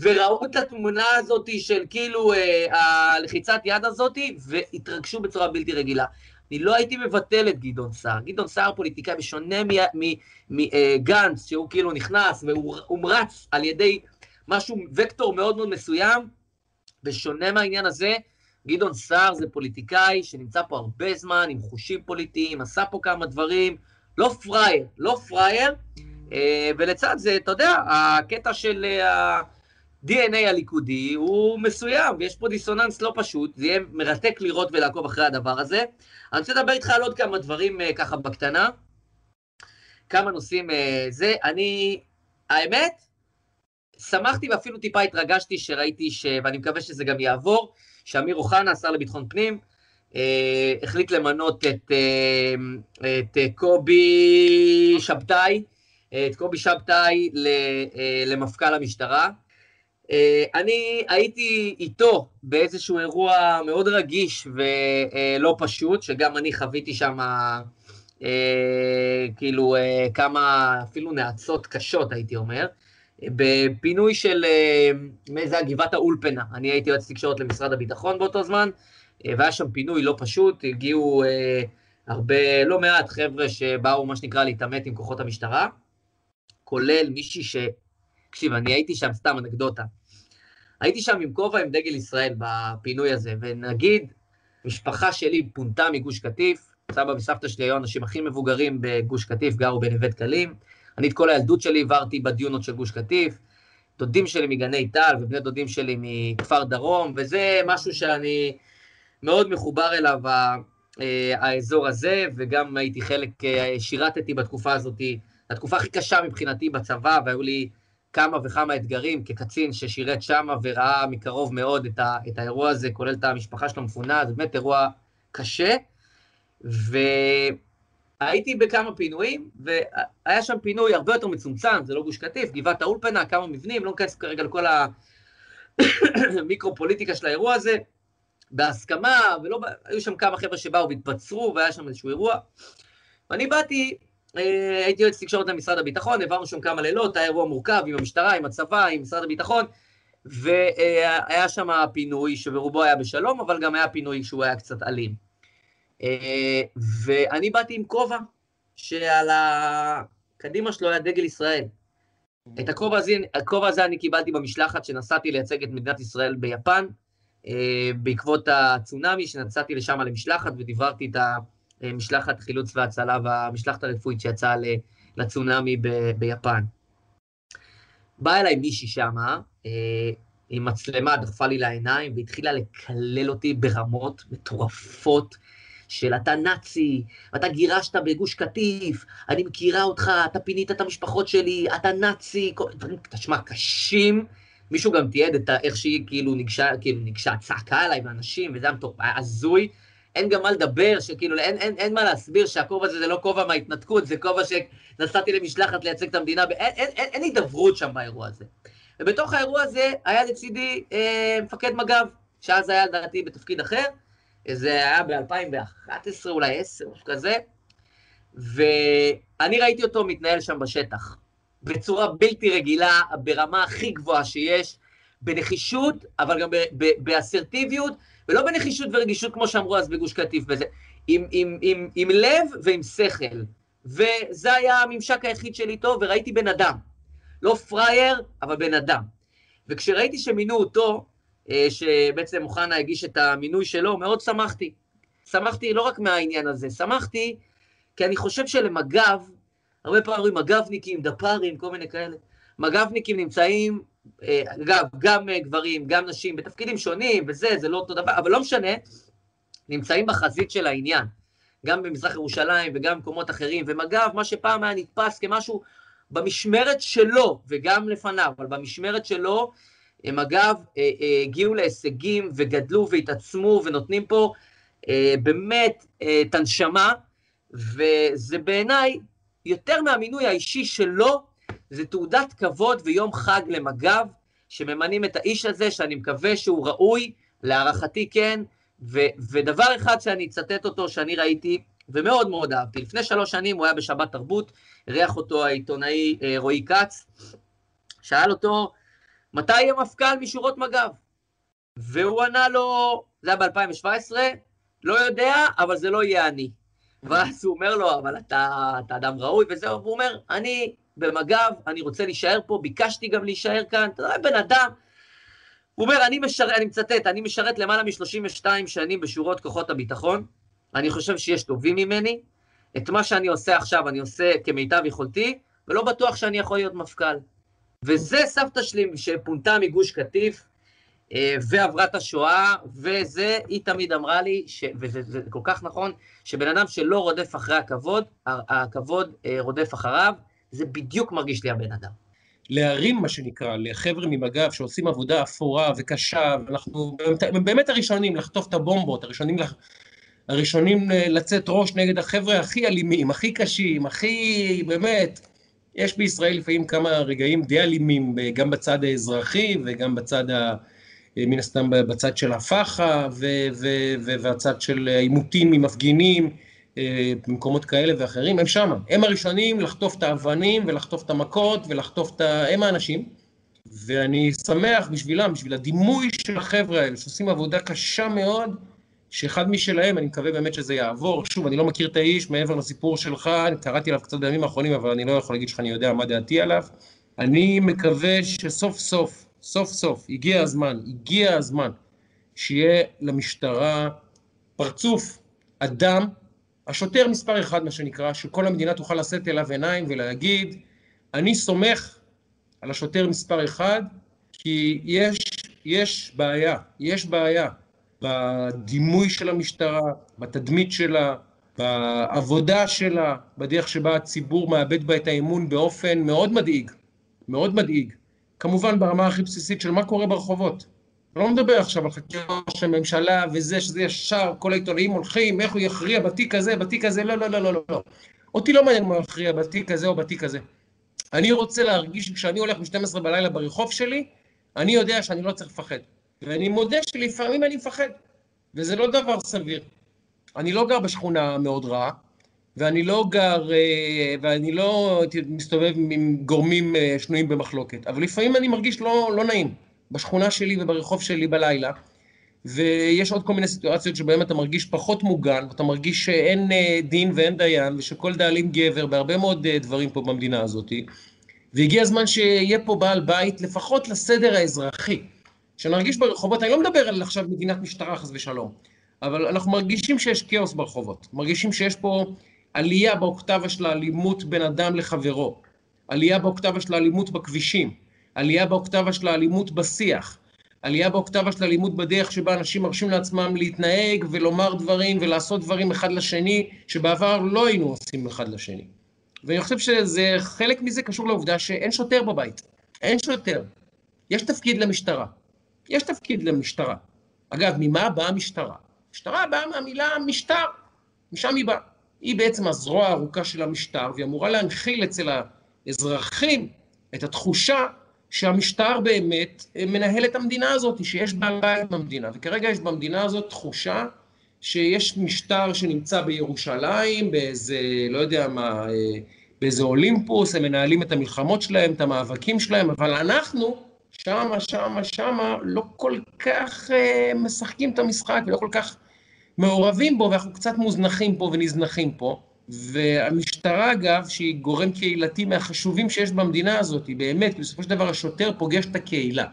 וראו את התמונה הזאת של כאילו אה, הלחיצת יד הזאת, והתרגשו בצורה בלתי רגילה. אני לא הייתי מבטל את גדעון סער. גדעון סער פוליטיקאי בשונה מגנץ, שהוא כאילו נכנס והוא הומרץ על ידי משהו, וקטור מאוד מאוד מסוים, בשונה מהעניין הזה, גדעון סער זה פוליטיקאי שנמצא פה הרבה זמן, עם חושים פוליטיים, עשה פה כמה דברים, לא פראייר, לא פראייר, אה, ולצד זה, אתה יודע, הקטע של ה-DNA הליכודי הוא מסוים, ויש פה דיסוננס לא פשוט, זה יהיה מרתק לראות ולעקוב אחרי הדבר הזה. אני רוצה לדבר איתך על עוד כמה דברים אה, ככה בקטנה, כמה נושאים אה, זה. אני, האמת, שמחתי ואפילו טיפה התרגשתי שראיתי, ש... ואני מקווה שזה גם יעבור, שאמיר אוחנה, השר לביטחון פנים, אה, החליט למנות את, אה, את קובי שבתאי, את קובי שבתאי אה, למפכ"ל המשטרה. אה, אני הייתי איתו באיזשהו אירוע מאוד רגיש ולא פשוט, שגם אני חוויתי שם אה, כאילו אה, כמה אפילו נאצות קשות, הייתי אומר. בפינוי של, אה, זה היה גבעת האולפנה, אני הייתי יועץ תקשורת למשרד הביטחון באותו זמן, אה, והיה שם פינוי לא פשוט, הגיעו אה, הרבה, לא מעט חבר'ה שבאו, מה שנקרא, להתעמת עם כוחות המשטרה, כולל מישהי ש... תקשיב, אני הייתי שם, סתם אנקדוטה. הייתי שם עם כובע עם דגל ישראל בפינוי הזה, ונגיד, משפחה שלי פונתה מגוש קטיף, סבא וסבתא שלי היו האנשים הכי מבוגרים בגוש קטיף, גרו בנווה דקלים, אני את כל הילדות שלי העברתי בדיונות של גוש קטיף, דודים שלי מגני טל ובני דודים שלי מכפר דרום, וזה משהו שאני מאוד מחובר אליו, אה, האזור הזה, וגם הייתי חלק, אה, שירתתי בתקופה הזאת, התקופה הכי קשה מבחינתי בצבא, והיו לי כמה וכמה אתגרים כקצין ששירת שמה וראה מקרוב מאוד את, ה, את האירוע הזה, כולל את המשפחה שלו מפונה, זה באמת אירוע קשה. ו... הייתי בכמה פינויים, והיה שם פינוי הרבה יותר מצומצם, זה לא גוש קטיף, גבעת האולפנה, כמה מבנים, לא ניכנס כרגע לכל המיקרו-פוליטיקה של האירוע הזה, בהסכמה, ולא, היו שם כמה חבר'ה שבאו והתבצרו, והיה שם איזשהו אירוע. ואני באתי, אה, הייתי יועץ תקשורת למשרד הביטחון, העברנו שם כמה לילות, היה אירוע מורכב עם המשטרה, עם הצבא, עם משרד הביטחון, והיה שם פינוי שברובו היה בשלום, אבל גם היה פינוי שהוא היה קצת אלים. אה, ואני באתי עם כובע שעל הקדימה שלו היה דגל ישראל. את הכובע הזה, הכובע הזה אני קיבלתי במשלחת שנסעתי לייצג את מדינת ישראל ביפן, בעקבות הצונאמי, שנסעתי לשם למשלחת ודיברתי את המשלחת חילוץ והצלה והמשלחת הרפואית שיצאה לצונאמי ב, ביפן. באה אליי מישהי שמה, אה, עם מצלמה, דחפה לי לעיניים, והתחילה לקלל אותי ברמות מטורפות. של אתה נאצי, אתה גירשת בגוש קטיף, אני מכירה אותך, אתה פינית את המשפחות שלי, אתה נאצי, דברים, תשמע, קשים. מישהו גם תיעד את איך שהיא כאילו ניגשה, כאילו ניגשה, צעקה עליי ואנשים, וזה היה הזוי. אין גם מה לדבר, שכאילו, אין, אין, אין מה להסביר שהכובע הזה זה לא כובע מההתנתקות, זה כובע שנסעתי למשלחת לייצג את המדינה, אין, אין, אין, אין הידברות שם באירוע הזה. ובתוך האירוע הזה היה לצידי אה, מפקד מג"ב, שאז היה לדעתי בתפקיד אחר, זה היה ב-2011, אולי 10, משהו כזה, ואני ראיתי אותו מתנהל שם בשטח, בצורה בלתי רגילה, ברמה הכי גבוהה שיש, בנחישות, אבל גם באסרטיביות, ולא בנחישות ורגישות, כמו שאמרו אז בגוש קטיף, וזה, עם, עם, עם, עם לב ועם שכל. וזה היה הממשק היחיד שלי איתו, וראיתי בן אדם. לא פראייר, אבל בן אדם. וכשראיתי שמינו אותו, אה, שבעצם אוחנה הגיש את המינוי שלו, מאוד שמחתי. שמחתי לא רק מהעניין הזה, שמחתי כי אני חושב שלמג"ב, הרבה פעמים מג"בניקים, דפ"רים, כל מיני כאלה, מג"בניקים נמצאים, אה, אגב, גם אה, גברים, גם נשים, בתפקידים שונים, וזה, זה לא אותו דבר, אבל לא משנה, נמצאים בחזית של העניין. גם במזרח ירושלים וגם במקומות אחרים, ומג"ב, מה שפעם היה נתפס כמשהו במשמרת שלו, וגם לפניו, אבל במשמרת שלו, הם אגב אה, אה, הגיעו להישגים וגדלו והתעצמו ונותנים פה באמת את הנשמה, וזה בעיניי, יותר מהמינוי האישי שלו, זה תעודת כבוד ויום חג למג"ב, שממנים את האיש הזה, שאני מקווה שהוא ראוי, להערכתי כן, ו, ודבר אחד שאני אצטט אותו, שאני ראיתי, ומאוד מאוד אהבתי, לפני שלוש שנים הוא היה בשבת תרבות, אירח אותו העיתונאי רועי כץ, שאל אותו, מתי יהיה מפכ"ל משורות מג"ב? והוא ענה לו, זה היה ב-2017, לא יודע, אבל זה לא יהיה אני. ואז הוא אומר לו, אבל אתה, אתה אדם ראוי וזהו, והוא אומר, אני במג"ב, אני רוצה להישאר פה, ביקשתי גם להישאר כאן, אתה יודע, בן אדם. הוא אומר, אני משרת, אני מצטט, אני משרת למעלה מ-32 שנים בשורות כוחות הביטחון, אני חושב שיש טובים ממני, את מה שאני עושה עכשיו אני עושה כמיטב יכולתי, ולא בטוח שאני יכול להיות מפכ"ל. וזה סבתא שלי שפונתה מגוש קטיף ועברה את השואה, וזה, היא תמיד אמרה לי, ש, וזה זה כל כך נכון, שבן אדם שלא רודף אחרי הכבוד, הכבוד אה, רודף אחריו, זה בדיוק מרגיש לי הבן אדם. להרים, מה שנקרא, לחבר'ה ממג"ב שעושים עבודה אפורה וקשה, ואנחנו באמת הראשונים לחטוף את הבומבות, הראשונים, לח... הראשונים אה, לצאת ראש נגד החבר'ה הכי אלימים, הכי קשים, הכי, באמת, יש בישראל לפעמים כמה רגעים די אלימים, גם בצד האזרחי וגם בצד, ה, מן הסתם בצד של הפח"א והצד של עימותים עם מפגינים אה, במקומות כאלה ואחרים, הם שמה. הם הראשונים לחטוף את האבנים ולחטוף את המכות ולחטוף את ה... הם האנשים. ואני שמח בשבילם, בשביל הדימוי של החבר'ה האלה, שעושים עבודה קשה מאוד, שאחד משלהם, אני מקווה באמת שזה יעבור. שוב, אני לא מכיר את האיש מעבר לסיפור שלך, אני קראתי עליו קצת בימים האחרונים, אבל אני לא יכול להגיד לך אני יודע מה דעתי עליו. אני מקווה שסוף סוף, סוף סוף, הגיע הזמן, הגיע הזמן, שיהיה למשטרה פרצוף, אדם, השוטר מספר אחד, מה שנקרא, שכל המדינה תוכל לשאת אליו עיניים ולהגיד, אני סומך על השוטר מספר אחד, כי יש, יש בעיה, יש בעיה. בדימוי של המשטרה, בתדמית שלה, בעבודה שלה, בדרך שבה הציבור מאבד בה את האמון באופן מאוד מדאיג, מאוד מדאיג. כמובן ברמה הכי בסיסית של מה קורה ברחובות. לא מדבר עכשיו על חקירות של ממשלה וזה, שזה ישר, כל העיתונאים הולכים, איך הוא יכריע בתיק הזה, בתיק הזה, לא, לא, לא, לא, לא. אותי לא מעניין מה הוא יכריע בתיק הזה או בתיק הזה. אני רוצה להרגיש שכשאני הולך ב-12 בלילה ברחוב שלי, אני יודע שאני לא צריך לפחד. ואני מודה שלפעמים אני מפחד, וזה לא דבר סביר. אני לא גר בשכונה מאוד רעה, ואני לא גר, אה, ואני לא מסתובב עם גורמים אה, שנויים במחלוקת, אבל לפעמים אני מרגיש לא, לא נעים בשכונה שלי וברחוב שלי בלילה, ויש עוד כל מיני סיטואציות שבהן אתה מרגיש פחות מוגן, ואתה מרגיש שאין אה, דין ואין דיין, ושכל דאלים גבר בהרבה מאוד דברים פה במדינה הזאת. והגיע הזמן שיהיה פה בעל בית, לפחות לסדר האזרחי. שנרגיש ברחובות, אני לא מדבר על עכשיו מדינת משטרה חס ושלום, אבל אנחנו מרגישים שיש כאוס ברחובות, מרגישים שיש פה עלייה באוקטבה של האלימות בין אדם לחברו, עלייה באוקטבה של האלימות בכבישים, עלייה באוקטבה של האלימות בשיח, עלייה באוקטבה של האלימות בדרך שבה אנשים מרשים לעצמם להתנהג ולומר דברים ולעשות דברים אחד לשני, שבעבר לא היינו עושים אחד לשני. ואני חושב שזה, חלק מזה קשור לעובדה שאין שוטר בבית. אין שוטר. יש תפקיד למשטרה. יש תפקיד למשטרה. אגב, ממה באה המשטרה? המשטרה באה מהמילה משטר, משם היא באה. היא בעצם הזרוע הארוכה של המשטר, והיא אמורה להנחיל אצל האזרחים את התחושה שהמשטר באמת מנהל את המדינה הזאת, שיש בעל בית במדינה. וכרגע יש במדינה הזאת תחושה שיש משטר שנמצא בירושלים, באיזה, לא יודע מה, באיזה אולימפוס, הם מנהלים את המלחמות שלהם, את המאבקים שלהם, אבל אנחנו, שמה, שמה, שמה, לא כל כך uh, משחקים את המשחק ולא כל כך מעורבים בו, ואנחנו קצת מוזנחים פה ונזנחים פה. והמשטרה, אגב, שהיא גורם קהילתי מהחשובים שיש במדינה הזאת, היא באמת, בסופו של דבר השוטר פוגש את הקהילה.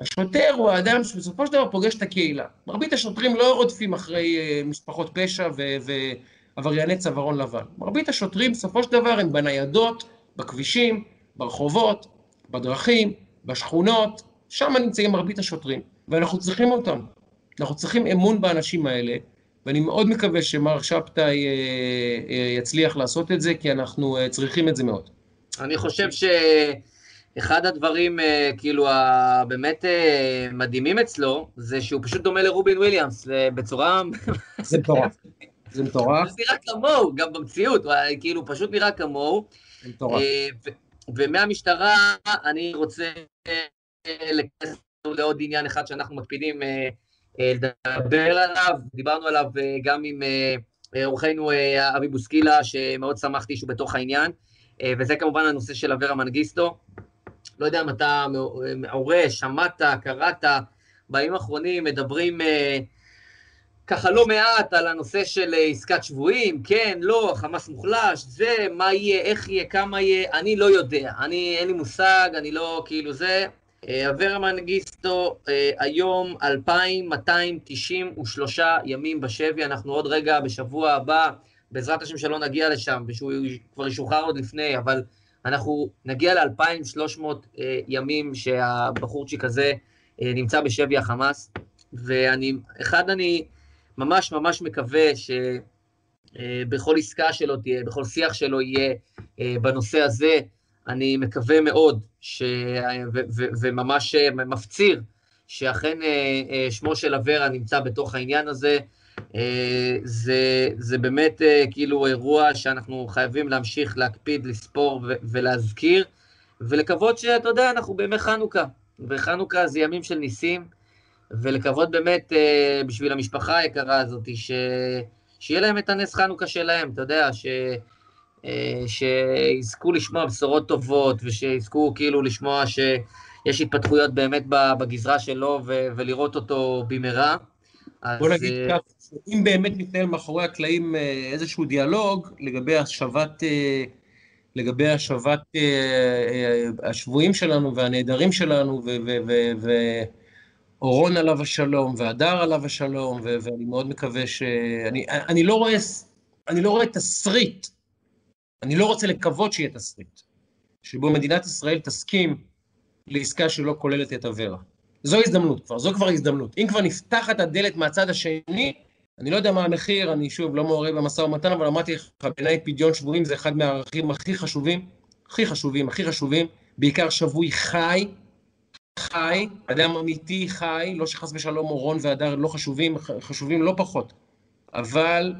השוטר הוא האדם שבסופו של דבר פוגש את הקהילה. מרבית השוטרים לא רודפים אחרי uh, משפחות פשע ועברייני צווארון לבן. מרבית השוטרים בסופו של דבר הם בניידות, בכבישים, ברחובות, בדרכים, בשכונות, שם נמצאים מרבית השוטרים, ואנחנו צריכים אותם. אנחנו צריכים אמון באנשים האלה, ואני מאוד מקווה שמר שבתאי אה, אה, יצליח לעשות את זה, כי אנחנו אה, צריכים את זה מאוד. אני חושב שאחד הדברים, כאילו, הבאמת מדהימים אצלו, זה שהוא פשוט דומה לרובין וויליאמס, בצורה... זה מטורף. זה מטורף. זה נראה כמוהו, גם במציאות, כאילו, פשוט נראה כמוהו. זה מטורף. ומהמשטרה אני רוצה להיכנס לעוד עניין אחד שאנחנו מקפידים לדבר עליו, דיברנו עליו גם עם אורחנו אבי בוסקילה, שמאוד שמחתי שהוא בתוך העניין, וזה כמובן הנושא של אברה מנגיסטו. לא יודע אם אתה מעורה, שמעת, קראת, בימים האחרונים מדברים ככה לא מעט על הנושא של עסקת שבויים, כן, לא, חמאס מוחלש, זה, מה יהיה, איך יהיה, כמה יהיה, אני לא יודע, אני, אין לי מושג, אני לא, כאילו זה. אברה מנגיסטו, היום 2,293 ימים בשבי, אנחנו עוד רגע, בשבוע הבא, בעזרת השם שלא נגיע לשם, ושהוא כבר ישוחרר עוד לפני, אבל אנחנו נגיע ל-2,300 ימים שהבחורצ'יק הזה נמצא בשבי החמאס, ואני, אחד, אני ממש ממש מקווה שבכל עסקה שלו תהיה, בכל שיח שלו יהיה בנושא הזה, אני מקווה מאוד, ש... ו... ו... וממש מפציר, שאכן שמו של אברה נמצא בתוך העניין הזה. זה, זה באמת כאילו אירוע שאנחנו חייבים להמשיך להקפיד, לספור ו... ולהזכיר, ולקוות שאתה יודע, אנחנו בימי חנוכה, וחנוכה זה ימים של ניסים, ולקוות באמת בשביל המשפחה היקרה הזאת, ש... שיהיה להם את הנס חנוכה שלהם, אתה יודע, ש... שיזכו לשמוע בשורות טובות, ושיזכו כאילו לשמוע שיש התפתחויות באמת בגזרה שלו, ו- ולראות אותו במהרה. בוא נגיד כך, אם באמת מתנהל מאחורי הקלעים איזשהו דיאלוג לגבי השבת, לגבי השבת השבויים שלנו והנעדרים שלנו, ואורון עליו השלום, והדר עליו השלום, ואני מאוד מקווה ש... אני, אני לא רואה, אני לא רואה תסריט אני לא רוצה לקוות שיהיה תסריט, שבו מדינת ישראל תסכים לעסקה שלא כוללת את אברה. זו הזדמנות כבר, זו כבר הזדמנות. אם כבר נפתחת הדלת מהצד השני, אני לא יודע מה המחיר, אני שוב לא מעורב במשא ומתן, אבל אמרתי לך, בעיניי פדיון שבויים זה אחד מהערכים הכי חשובים, הכי חשובים, הכי חשובים, בעיקר שבוי חי, חי, אדם אמיתי חי, לא שחס ושלום אורון והדר לא חשובים, חשובים לא פחות, אבל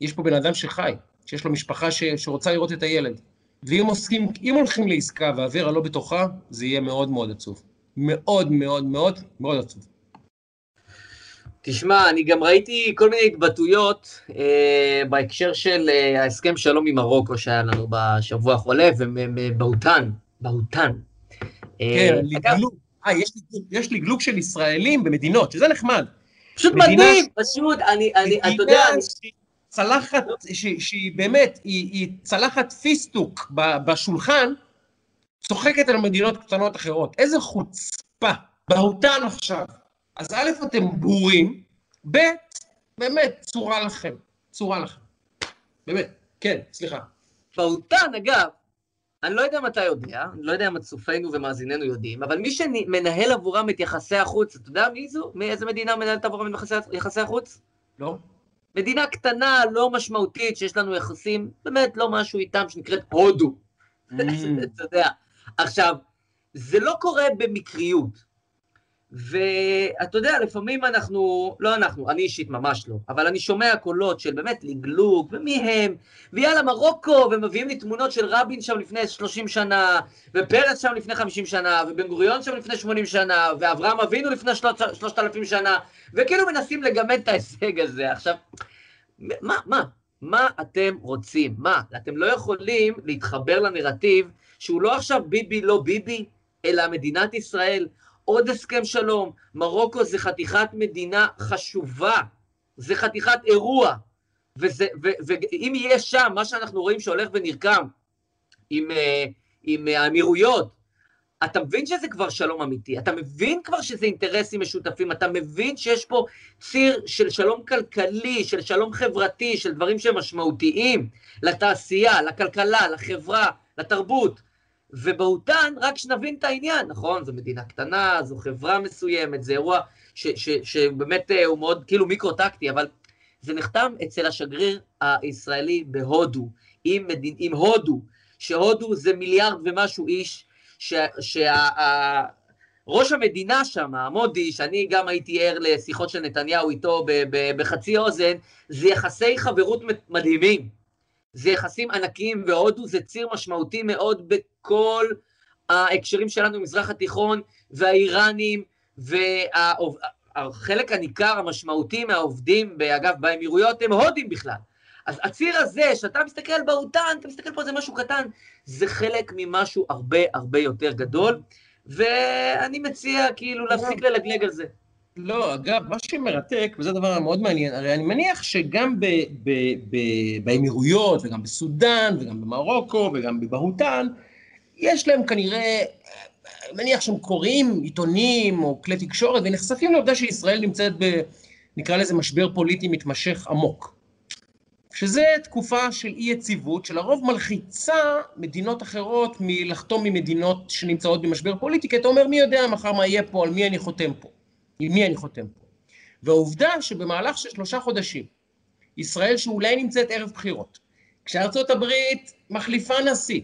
יש פה בן אדם שחי, שיש לו משפחה ש, שרוצה לראות את הילד. ואם עוסקים, אם הולכים לעסקה ואברה לא בתוכה, זה יהיה מאוד מאוד עצוב. מאוד מאוד מאוד מאוד עצוב. תשמע, אני גם ראיתי כל מיני התבטאויות אה, בהקשר של אה, ההסכם שלום עם מרוקו שהיה לנו בשבוע החולף, ובהותן, בהותן. כן, אה, לגלוג. אה, יש, יש לגלוג של ישראלים במדינות, שזה נחמד. פשוט מדהים, פשוט, אני, אני, אתה יודע... אני... צלחת שהיא באמת, היא, היא צלחת פיסטוק בשולחן, צוחקת על מדינות קטנות אחרות. איזה חוצפה. בהותן עכשיו. אז א', אתם בורים, ב', באמת, צורה לכם. צורה לכם. באמת, כן, סליחה. בהותן, אגב, אני לא יודע אם אתה יודע, אני לא יודע אם צופינו ומאזיננו יודעים, אבל מי שמנהל עבורם את יחסי החוץ, אתה יודע מי זו? מאיזה מדינה מנהלת עבורם את יחסי החוץ? לא. מדינה קטנה, לא משמעותית, שיש לנו יחסים, באמת לא משהו איתם, שנקראת הודו. Mm. אתה יודע. עכשיו, זה לא קורה במקריות. ואתה יודע, לפעמים אנחנו, לא אנחנו, אני אישית ממש לא, אבל אני שומע קולות של באמת לגלוג, ומי הם, ויאללה מרוקו, ומביאים לי תמונות של רבין שם לפני 30 שנה, ופרס שם לפני 50 שנה, ובן גוריון שם לפני 80 שנה, ואברהם אבינו לפני 3,000 שנה, וכאילו מנסים לגמד את ההישג הזה. עכשיו, מה, מה, מה אתם רוצים? מה, אתם לא יכולים להתחבר לנרטיב שהוא לא עכשיו ביבי לא ביבי, אלא מדינת ישראל, עוד הסכם שלום. מרוקו זה חתיכת מדינה חשובה, זה חתיכת אירוע. ואם יהיה שם מה שאנחנו רואים שהולך ונרקם עם, אה, עם האמירויות, אתה מבין שזה כבר שלום אמיתי, אתה מבין כבר שזה אינטרסים משותפים, אתה מבין שיש פה ציר של שלום כלכלי, של שלום חברתי, של דברים שהם משמעותיים לתעשייה, לכלכלה, לחברה, לתרבות. ובהותן, רק שנבין את העניין, נכון? זו מדינה קטנה, זו חברה מסוימת, זה אירוע שבאמת אה, הוא מאוד כאילו מיקרו-טקטי, אבל זה נחתם אצל השגריר הישראלי בהודו, עם, מדין, עם הודו, שהודו זה מיליארד ומשהו איש, שראש המדינה שם, המודי, שאני גם הייתי ער לשיחות של נתניהו איתו בחצי אוזן, זה יחסי חברות מדהימים. זה יחסים ענקיים, והודו זה ציר משמעותי מאוד בכל ההקשרים שלנו במזרח התיכון, והאיראנים, והחלק הניכר המשמעותי מהעובדים, אגב, באמירויות, הם הודים בכלל. אז הציר הזה, שאתה מסתכל בהותן, אתה מסתכל פה זה משהו קטן, זה חלק ממשהו הרבה הרבה יותר גדול, ואני מציע כאילו להפסיק ללגלג על זה. לא, אגב, מה שמרתק, וזה דבר מאוד מעניין, הרי אני מניח שגם ב, ב, ב, באמירויות, וגם בסודאן, וגם במרוקו, וגם בבהותן, יש להם כנראה, מניח שהם קוראים עיתונים או כלי תקשורת, ונחשפים לעובדה שישראל נמצאת ב... נקרא לזה משבר פוליטי מתמשך עמוק. שזה תקופה של אי-יציבות, שלרוב מלחיצה מדינות אחרות מלחתום ממדינות שנמצאות במשבר פוליטי, כי אתה אומר, מי יודע מחר מה יהיה פה, על מי אני חותם פה. עם מי אני חותם פה. והעובדה שבמהלך של שלושה חודשים, ישראל שאולי נמצאת ערב בחירות, כשארצות הברית מחליפה נשיא,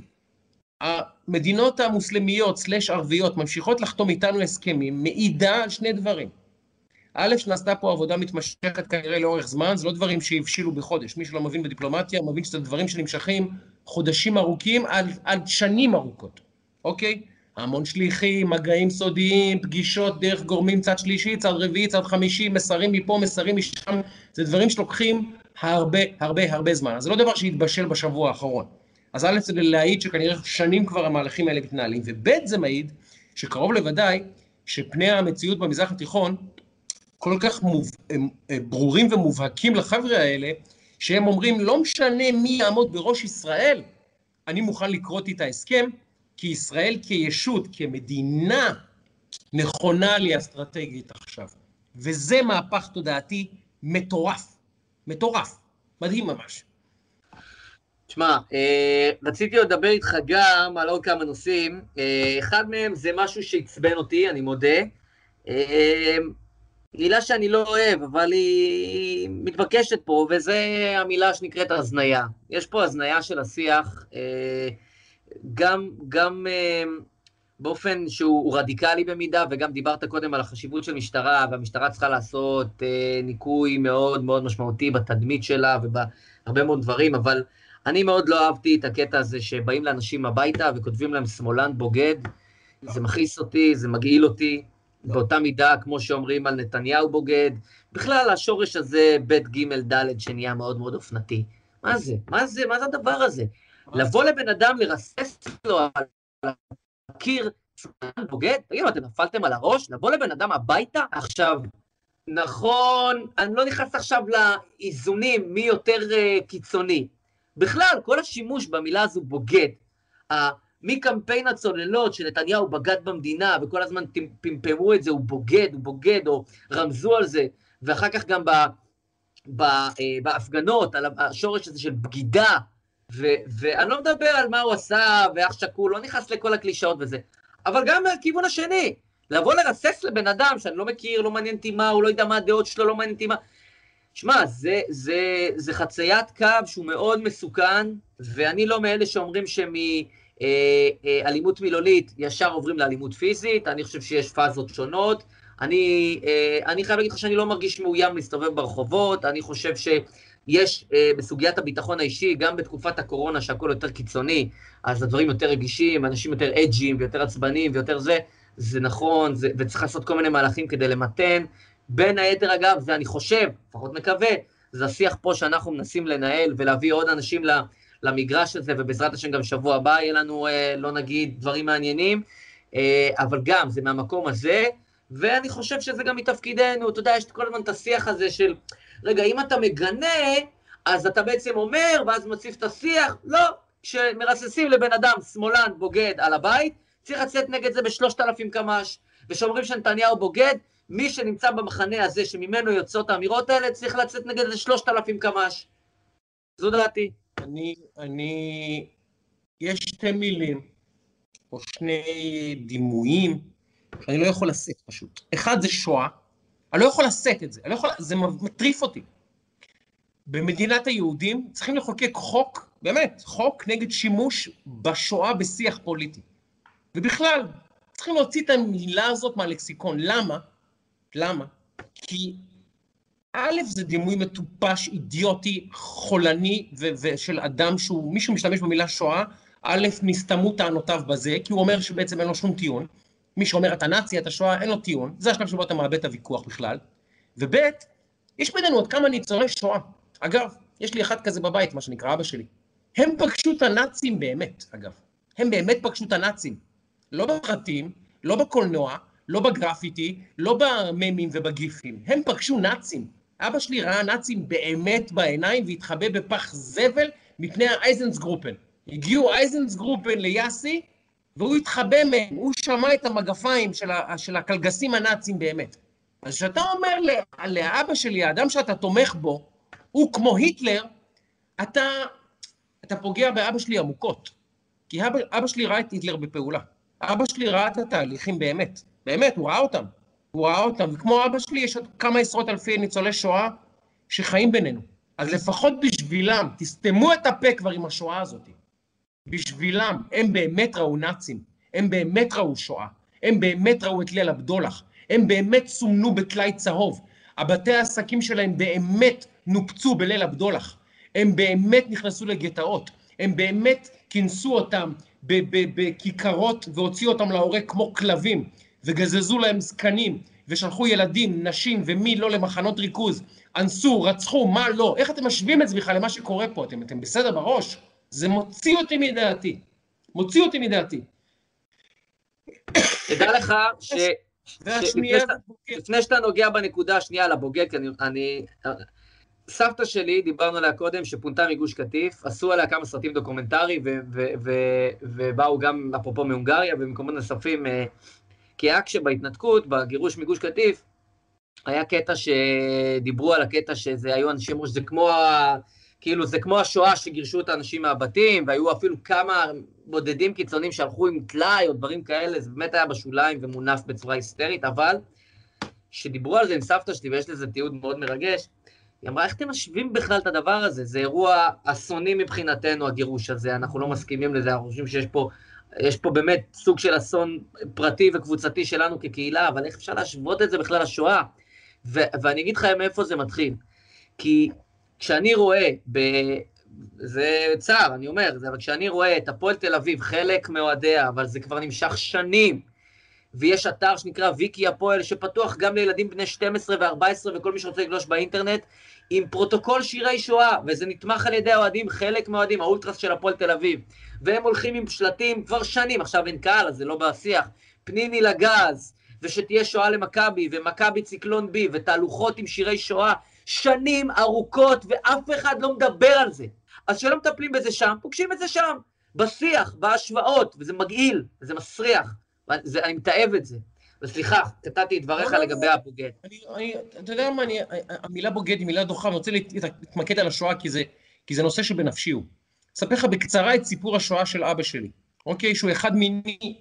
המדינות המוסלמיות סלש ערביות ממשיכות לחתום איתנו הסכמים, מעידה על שני דברים. א', שנעשתה פה עבודה מתמשכת כנראה לאורך זמן, זה לא דברים שהבשילו בחודש. מי שלא מבין בדיפלומטיה, מבין שזה דברים שנמשכים חודשים ארוכים עד, עד שנים ארוכות, אוקיי? המון שליחים, מגעים סודיים, פגישות דרך גורמים צד שלישי, צד רביעי, צד חמישי, מסרים מפה, מסרים משם, זה דברים שלוקחים הרבה הרבה הרבה זמן. אז זה לא דבר שהתבשל בשבוע האחרון. אז א' זה להעיד שכנראה שנים כבר המהלכים האלה מתנהלים, וב' זה מעיד שקרוב לוודאי שפני המציאות במזרח התיכון כל כך מוב... ברורים ומובהקים לחבר'ה האלה, שהם אומרים, לא משנה מי יעמוד בראש ישראל, אני מוכן לקרות איתה הסכם, כי ישראל כישות, כמדינה, נכונה לי אסטרטגית עכשיו. וזה מהפך תודעתי מטורף. מטורף. מדהים ממש. תשמע, אה, רציתי עוד לדבר איתך גם על עוד כמה נושאים. אה, אחד מהם זה משהו שעצבן אותי, אני מודה. אה, מילה שאני לא אוהב, אבל היא מתבקשת פה, וזה המילה שנקראת הזניה. יש פה הזניה של השיח. גם, גם אה, באופן שהוא רדיקלי במידה, וגם דיברת קודם על החשיבות של משטרה, והמשטרה צריכה לעשות אה, ניקוי מאוד מאוד משמעותי בתדמית שלה ובהרבה מאוד דברים, אבל אני מאוד לא אהבתי את הקטע הזה שבאים לאנשים הביתה וכותבים להם שמאלן בוגד, זה מכעיס אותי, זה מגעיל אותי, באותה מידה, כמו שאומרים על נתניהו בוגד. בכלל, השורש הזה, ב' ג' ד', שנהיה מאוד מאוד אופנתי. מה זה? מה זה? מה זה הדבר הזה? לבוא לבן אדם, לרסס לו על הקיר, בוגד, תגידו, אתם נפלתם על הראש? לבוא לבן אדם הביתה? עכשיו, נכון, אני לא נכנס עכשיו לאיזונים מי יותר uh, קיצוני. בכלל, כל השימוש במילה הזו בוגד, מקמפיין הצוללות שנתניהו בגד במדינה, וכל הזמן פמפמו את זה, הוא בוגד, הוא בוגד, או רמזו על זה, ואחר כך גם ב, ב, אה, בהפגנות, על השורש הזה של בגידה, ו, ואני לא מדבר על מה הוא עשה, ואח שכול, לא נכנס לכל הקלישאות וזה, אבל גם מהכיוון השני, לבוא לרסס לבן אדם שאני לא מכיר, לא מעניין אותי מה, הוא לא יודע מה הדעות שלו, לא מעניין אותי מה... שמע, זה, זה, זה חציית קו שהוא מאוד מסוכן, ואני לא מאלה שאומרים שמאלימות אה, אה, מילולית ישר עוברים לאלימות פיזית, אני חושב שיש פאזות שונות. אני, אה, אני חייב להגיד לך שאני לא מרגיש מאוים להסתובב ברחובות, אני חושב שיש בסוגיית הביטחון האישי, גם בתקופת הקורונה שהכל יותר קיצוני, אז הדברים יותר רגישים, אנשים יותר אג'ים ויותר עצבניים ויותר זה, זה נכון, זה, וצריך לעשות כל מיני מהלכים כדי למתן. בין היתר, אגב, זה אני חושב, לפחות מקווה, זה השיח פה שאנחנו מנסים לנהל ולהביא עוד אנשים למגרש הזה, ובעזרת השם גם שבוע הבא יהיה לנו, אה, לא נגיד, דברים מעניינים, אה, אבל גם, זה מהמקום הזה, ואני חושב שזה גם מתפקידנו, אתה יודע, יש כל הזמן את השיח הזה של, רגע, אם אתה מגנה, אז אתה בעצם אומר, ואז מציף את השיח, לא, כשמרססים לבן אדם שמאלן בוגד על הבית, צריך לצאת נגד זה בשלושת אלפים קמ"ש, ושאומרים שנתניהו בוגד, מי שנמצא במחנה הזה שממנו יוצאות האמירות האלה, צריך לצאת נגד זה שלושת אלפים קמ"ש. זו דעתי. אני, אני, יש שתי מילים, או שני דימויים, שאני לא יכול לשאת פשוט. אחד זה שואה, אני לא יכול לשאת את זה, לא יכול, זה מטריף אותי. במדינת היהודים צריכים לחוקק חוק, באמת, חוק נגד שימוש בשואה בשיח פוליטי. ובכלל, צריכים להוציא את המילה הזאת מהלקסיקון. למה? למה? כי א', זה דימוי מטופש, אידיוטי, חולני, ושל אדם שהוא, מישהו משתמש במילה שואה, א', נסתמו טענותיו בזה, כי הוא אומר שבעצם אין לו שום טיעון. מי שאומר אתה נאצי, אתה שואה, אין לו טיעון. זה השלב שבו אתה מאבד את הוויכוח בכלל. וב', יש בינינו עוד כמה ניצולי שואה. אגב, יש לי אחד כזה בבית, מה שנקרא אבא שלי. הם פגשו את הנאצים באמת, אגב. הם באמת פגשו את הנאצים. לא בפרטים, לא בקולנוע, לא בגרפיטי, לא בממים ובגיפים. הם פגשו נאצים. אבא שלי ראה נאצים באמת בעיניים והתחבא בפח זבל מפני האייזנסגרופן. הגיעו אייזנסגרופן ליאסי, והוא התחבא מהם, הוא שמע את המגפיים של, ה, של הקלגסים הנאצים באמת. אז כשאתה אומר לאבא שלי, האדם שאתה תומך בו, הוא כמו היטלר, אתה, אתה פוגע באבא שלי עמוקות. כי אבא, אבא שלי ראה את היטלר בפעולה. אבא שלי ראה את התהליכים באמת. באמת, הוא ראה אותם. הוא ראה אותם, וכמו אבא שלי, יש עוד כמה עשרות אלפי ניצולי שואה שחיים בינינו. אז לפחות בשבילם, תסתמו את הפה כבר עם השואה הזאת. בשבילם, הם באמת ראו נאצים, הם באמת ראו שואה, הם באמת ראו את ליל הבדולח, הם באמת סומנו בטלאי צהוב, הבתי העסקים שלהם באמת נופצו בליל הבדולח, הם באמת נכנסו לגטאות, הם באמת כינסו אותם בכיכרות והוציאו אותם להורג כמו כלבים, וגזזו להם זקנים, ושלחו ילדים, נשים ומי לא למחנות ריכוז, אנסו, רצחו, מה לא, איך אתם משווים את זה בכלל למה שקורה פה? אתם, אתם בסדר בראש? זה מוציא אותי מדעתי. מוציא אותי מדעתי. תדע לך ש... לפני שאתה נוגע בנקודה השנייה על הבוגד, כי אני, אני... סבתא שלי, דיברנו עליה קודם, שפונתה מגוש קטיף, עשו עליה כמה סרטים דוקומנטריים, ובאו גם, אפרופו מהונגריה ומקומות נוספים, אה, כי היה כשבהתנתקות, בגירוש מגוש קטיף, היה קטע שדיברו על הקטע שזה היו אנשים, שזה כמו, כאילו זה כמו השואה שגירשו את האנשים מהבתים, והיו אפילו כמה בודדים קיצוניים שהלכו עם טלאי או דברים כאלה, זה באמת היה בשוליים ומונף בצורה היסטרית, אבל כשדיברו על זה עם סבתא שלי, ויש לזה תיעוד מאוד מרגש, היא אמרה, איך אתם משווים בכלל את הדבר הזה? זה אירוע אסוני מבחינתנו, הגירוש הזה, אנחנו לא מסכימים לזה, אנחנו חושבים שיש פה יש פה באמת סוג של אסון פרטי וקבוצתי שלנו כקהילה, אבל איך אפשר להשוות את זה בכלל לשואה? ו- ואני אגיד לך מאיפה זה מתחיל. כי כשאני רואה, ב... זה צער, אני אומר, אבל כשאני רואה את הפועל תל אביב, חלק מאוהדיה, אבל זה כבר נמשך שנים, ויש אתר שנקרא ויקי הפועל, שפתוח גם לילדים בני 12 ו-14 וכל מי שרוצה לגלוש באינטרנט, עם פרוטוקול שירי שואה, וזה נתמך על ידי האוהדים, חלק מהאוהדים, האולטרס של הפועל תל אביב. והם הולכים עם שלטים כבר שנים, עכשיו אין קהל, אז זה לא בשיח. פניני לגז, ושתהיה שואה למכבי, ומכבי ציקלון בי, ותהלוכות עם שירי שואה, שנים ארוכות, ואף אחד לא מדבר על זה. אז כשלא מטפלים בזה שם, פוגשים את זה שם. בשיח, בהשוואות, וזה מגעיל, וזה מסריח. וזה, אני מתעב את זה. וסליחה, קטעתי את דבריך לא, לא, לגבי לא. הבוגד. אני, אני, אתה יודע מה, אני, המילה בוגד היא מילה דוחה, אני רוצה להת- להתמקד על השואה כי זה, כי זה נושא שבנפשי הוא. אספר לך בקצרה את סיפור השואה של אבא שלי, אוקיי? שהוא אחד מיני,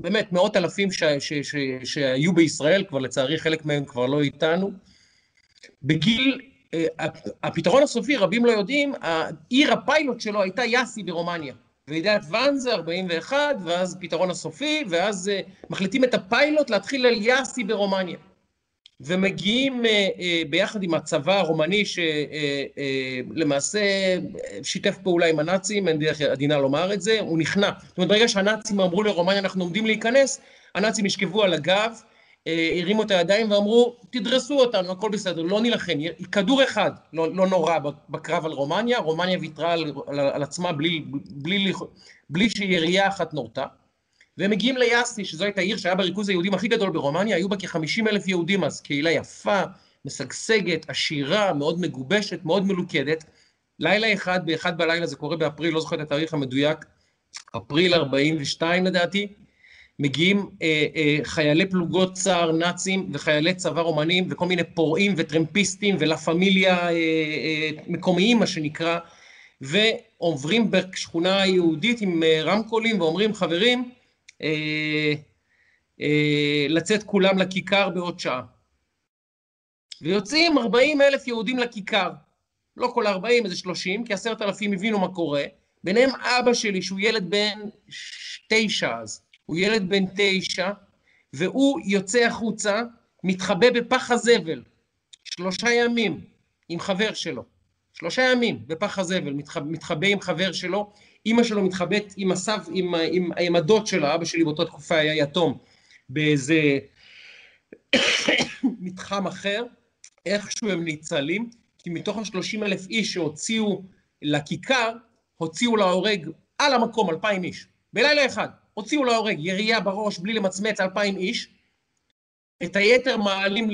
באמת, מאות אלפים ש, ש, ש, שהיו בישראל, כבר לצערי חלק מהם כבר לא איתנו. בגיל, אה, הפ- הפתרון הסופי, רבים לא יודעים, העיר הפיילוט שלו הייתה יאסי ברומניה. ועידת ואנזה, 41, ואז פתרון הסופי, ואז אה, מחליטים את הפיילוט להתחיל על יאסי ברומניה. ומגיעים אה, ביחד עם הצבא הרומני שלמעשה שיתף פעולה עם הנאצים, אין דרך עדינה לומר את זה, הוא נכנע. זאת אומרת, ברגע שהנאצים אמרו לרומניה אנחנו עומדים להיכנס, הנאצים ישכבו על הגב, הרימו את הידיים ואמרו, תדרסו אותנו, הכל בסדר, לא נילחם. כדור אחד לא, לא נורא בקרב על רומניה, רומניה ויתרה על, על, על עצמה בלי, בלי, בלי שירייה אחת נורתה. והם מגיעים ליאסי, שזו הייתה עיר שהיה בריכוז היהודים הכי גדול ברומניה, היו בה כ-50 אלף יהודים אז, קהילה יפה, משגשגת, עשירה, מאוד מגובשת, מאוד מלוכדת. לילה אחד, באחד בלילה, זה קורה באפריל, לא זוכר את התאריך המדויק, אפריל 42 לדעתי, מגיעים אה, אה, חיילי פלוגות צה"ל נאצים וחיילי צבא רומנים וכל מיני פורעים וטרמפיסטים ולה פמיליה אה, אה, מקומיים, מה שנקרא, ועוברים בשכונה היהודית עם אה, רמקולים ואומרים, חברים, אה, אה, לצאת כולם לכיכר בעוד שעה. ויוצאים 40 אלף יהודים לכיכר. לא כל 40, איזה 30, כי עשרת אלפים הבינו מה קורה. ביניהם אבא שלי, שהוא ילד בן תשע אז. הוא ילד בן תשע, והוא יוצא החוצה, מתחבא בפח הזבל. שלושה ימים עם חבר שלו. שלושה ימים בפח הזבל, מתחבא, מתחבא עם חבר שלו. אימא שלו מתחבאת עם הסב, עם, עם, עם הדוד שלה, אבא שלי באותה תקופה היה יתום, באיזה מתחם אחר. איכשהו הם ניצלים, כי מתוך השלושים אלף איש שהוציאו לכיכר, הוציאו להורג על המקום אלפיים איש. בלילה אחד. הוציאו להורג, ירייה בראש, בלי למצמץ, אלפיים איש. את היתר מעלים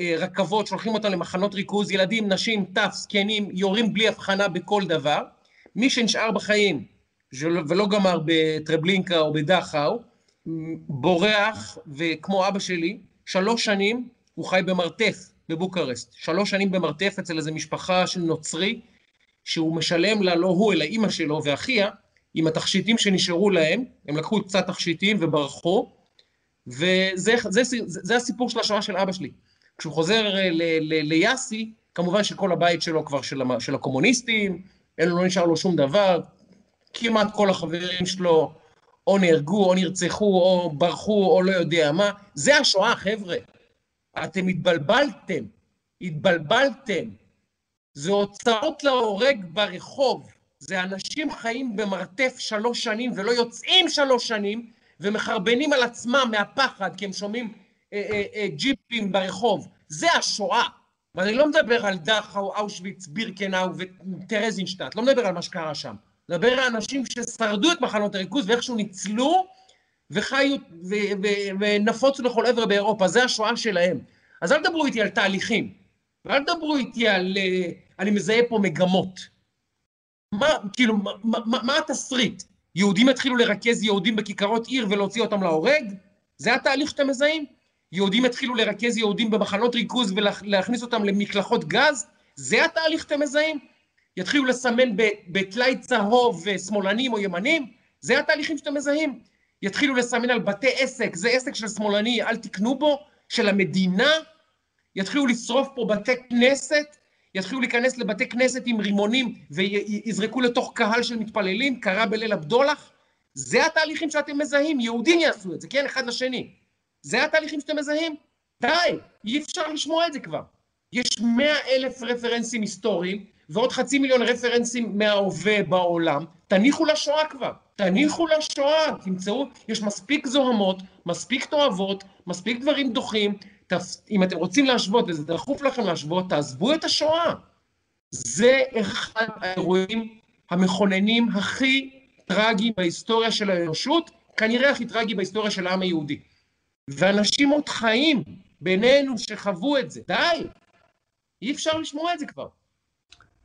לרכבות, שולחים אותם למחנות ריכוז, ילדים, נשים, טף, זקנים, יורים בלי הבחנה בכל דבר. מי שנשאר בחיים ולא גמר בטרבלינקה או בדכאו, בורח, וכמו אבא שלי, שלוש שנים הוא חי במרתף בבוקרשט. שלוש שנים במרתף אצל איזו משפחה של נוצרי, שהוא משלם לה, לא הוא, אלא אימא שלו ואחיה, עם התכשיטים שנשארו להם, הם לקחו קצת תכשיטים וברחו, וזה זה, זה, זה הסיפור של השואה של אבא שלי. כשהוא חוזר ליאסי, כמובן שכל הבית שלו כבר של, של הקומוניסטים, אין לו, לא נשאר לו שום דבר, כמעט כל החברים שלו או נהרגו, או נרצחו, או ברחו, או לא יודע מה. זה השואה, חבר'ה. אתם התבלבלתם, התבלבלתם. זה הוצאות להורג ברחוב. זה אנשים חיים במרתף שלוש שנים ולא יוצאים שלוש שנים ומחרבנים על עצמם מהפחד כי הם שומעים אה, אה, אה, ג'יפים ברחוב. זה השואה. ואני לא מדבר על דכאו, אושוויץ, בירקנאו וטרזינשטט, לא מדבר על מה שקרה שם. מדבר על אנשים ששרדו את מחנות הריכוז ואיכשהו ניצלו וחיו ונפוצו לכל עבר באירופה. זה השואה שלהם. אז אל תדברו איתי על תהליכים, ואל תדברו איתי על... אני מזהה פה מגמות. מה, כאילו, מה, מה, מה התסריט? יהודים יתחילו לרכז יהודים בכיכרות עיר ולהוציא אותם להורג? זה התהליך שאתם מזהים? יהודים יתחילו לרכז יהודים במחנות ריכוז ולהכניס אותם למקלחות גז? זה התהליך שאתם מזהים? יתחילו לסמן בטלאי צהוב שמאלנים או ימנים? זה התהליכים שאתם מזהים? יתחילו לסמן על בתי עסק, זה עסק של שמאלני, אל תקנו בו, של המדינה? יתחילו לשרוף פה בתי כנסת? יתחילו להיכנס לבתי כנסת עם רימונים ויזרקו לתוך קהל של מתפללים, קרה בליל הבדולח? זה התהליכים שאתם מזהים, יהודים יעשו את זה, כן, אחד לשני. זה התהליכים שאתם מזהים? די, אי אפשר לשמוע את זה כבר. יש מאה אלף רפרנסים היסטוריים ועוד חצי מיליון רפרנסים מההווה בעולם. תניחו לשואה כבר, תניחו לשואה, תמצאו, יש מספיק זוהמות, מספיק תועבות, מספיק דברים דוחים, אם אתם רוצים להשוות, וזה דחוף לכם להשוות, תעזבו את השואה. זה אחד האירועים המכוננים הכי טרגיים בהיסטוריה של האנושות, כנראה הכי טרגי בהיסטוריה של העם היהודי. ואנשים עוד חיים בינינו שחוו את זה. די! אי אפשר לשמוע את זה כבר.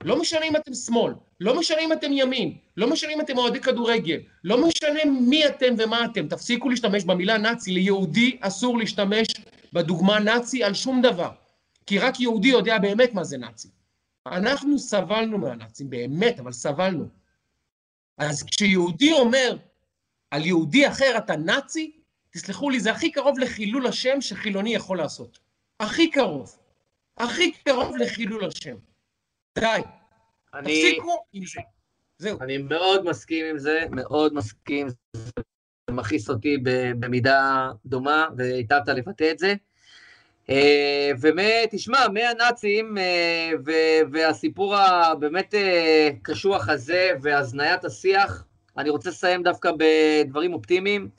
לא משנה אם אתם שמאל, לא משנה אם אתם ימין, לא משנה אם אתם אוהדי כדורגל, לא משנה מי אתם ומה אתם, תפסיקו להשתמש במילה נאצי, ליהודי אסור להשתמש בדוגמה נאצי על שום דבר, כי רק יהודי יודע באמת מה זה נאצי. אנחנו סבלנו מהנאצים, באמת, אבל סבלנו. אז כשיהודי אומר על יהודי אחר אתה נאצי, תסלחו לי, זה הכי קרוב לחילול השם שחילוני יכול לעשות. הכי קרוב. הכי קרוב לחילול השם. די. אני, תפסיקו עם זה. זהו. אני מאוד מסכים עם זה, מאוד מסכים. זה מכעיס אותי במידה דומה, והיטבת לבטא את זה. אה, ותשמע, מהנאצים אה, והסיפור הבאמת אה, קשוח הזה והזניית השיח, אני רוצה לסיים דווקא בדברים אופטימיים.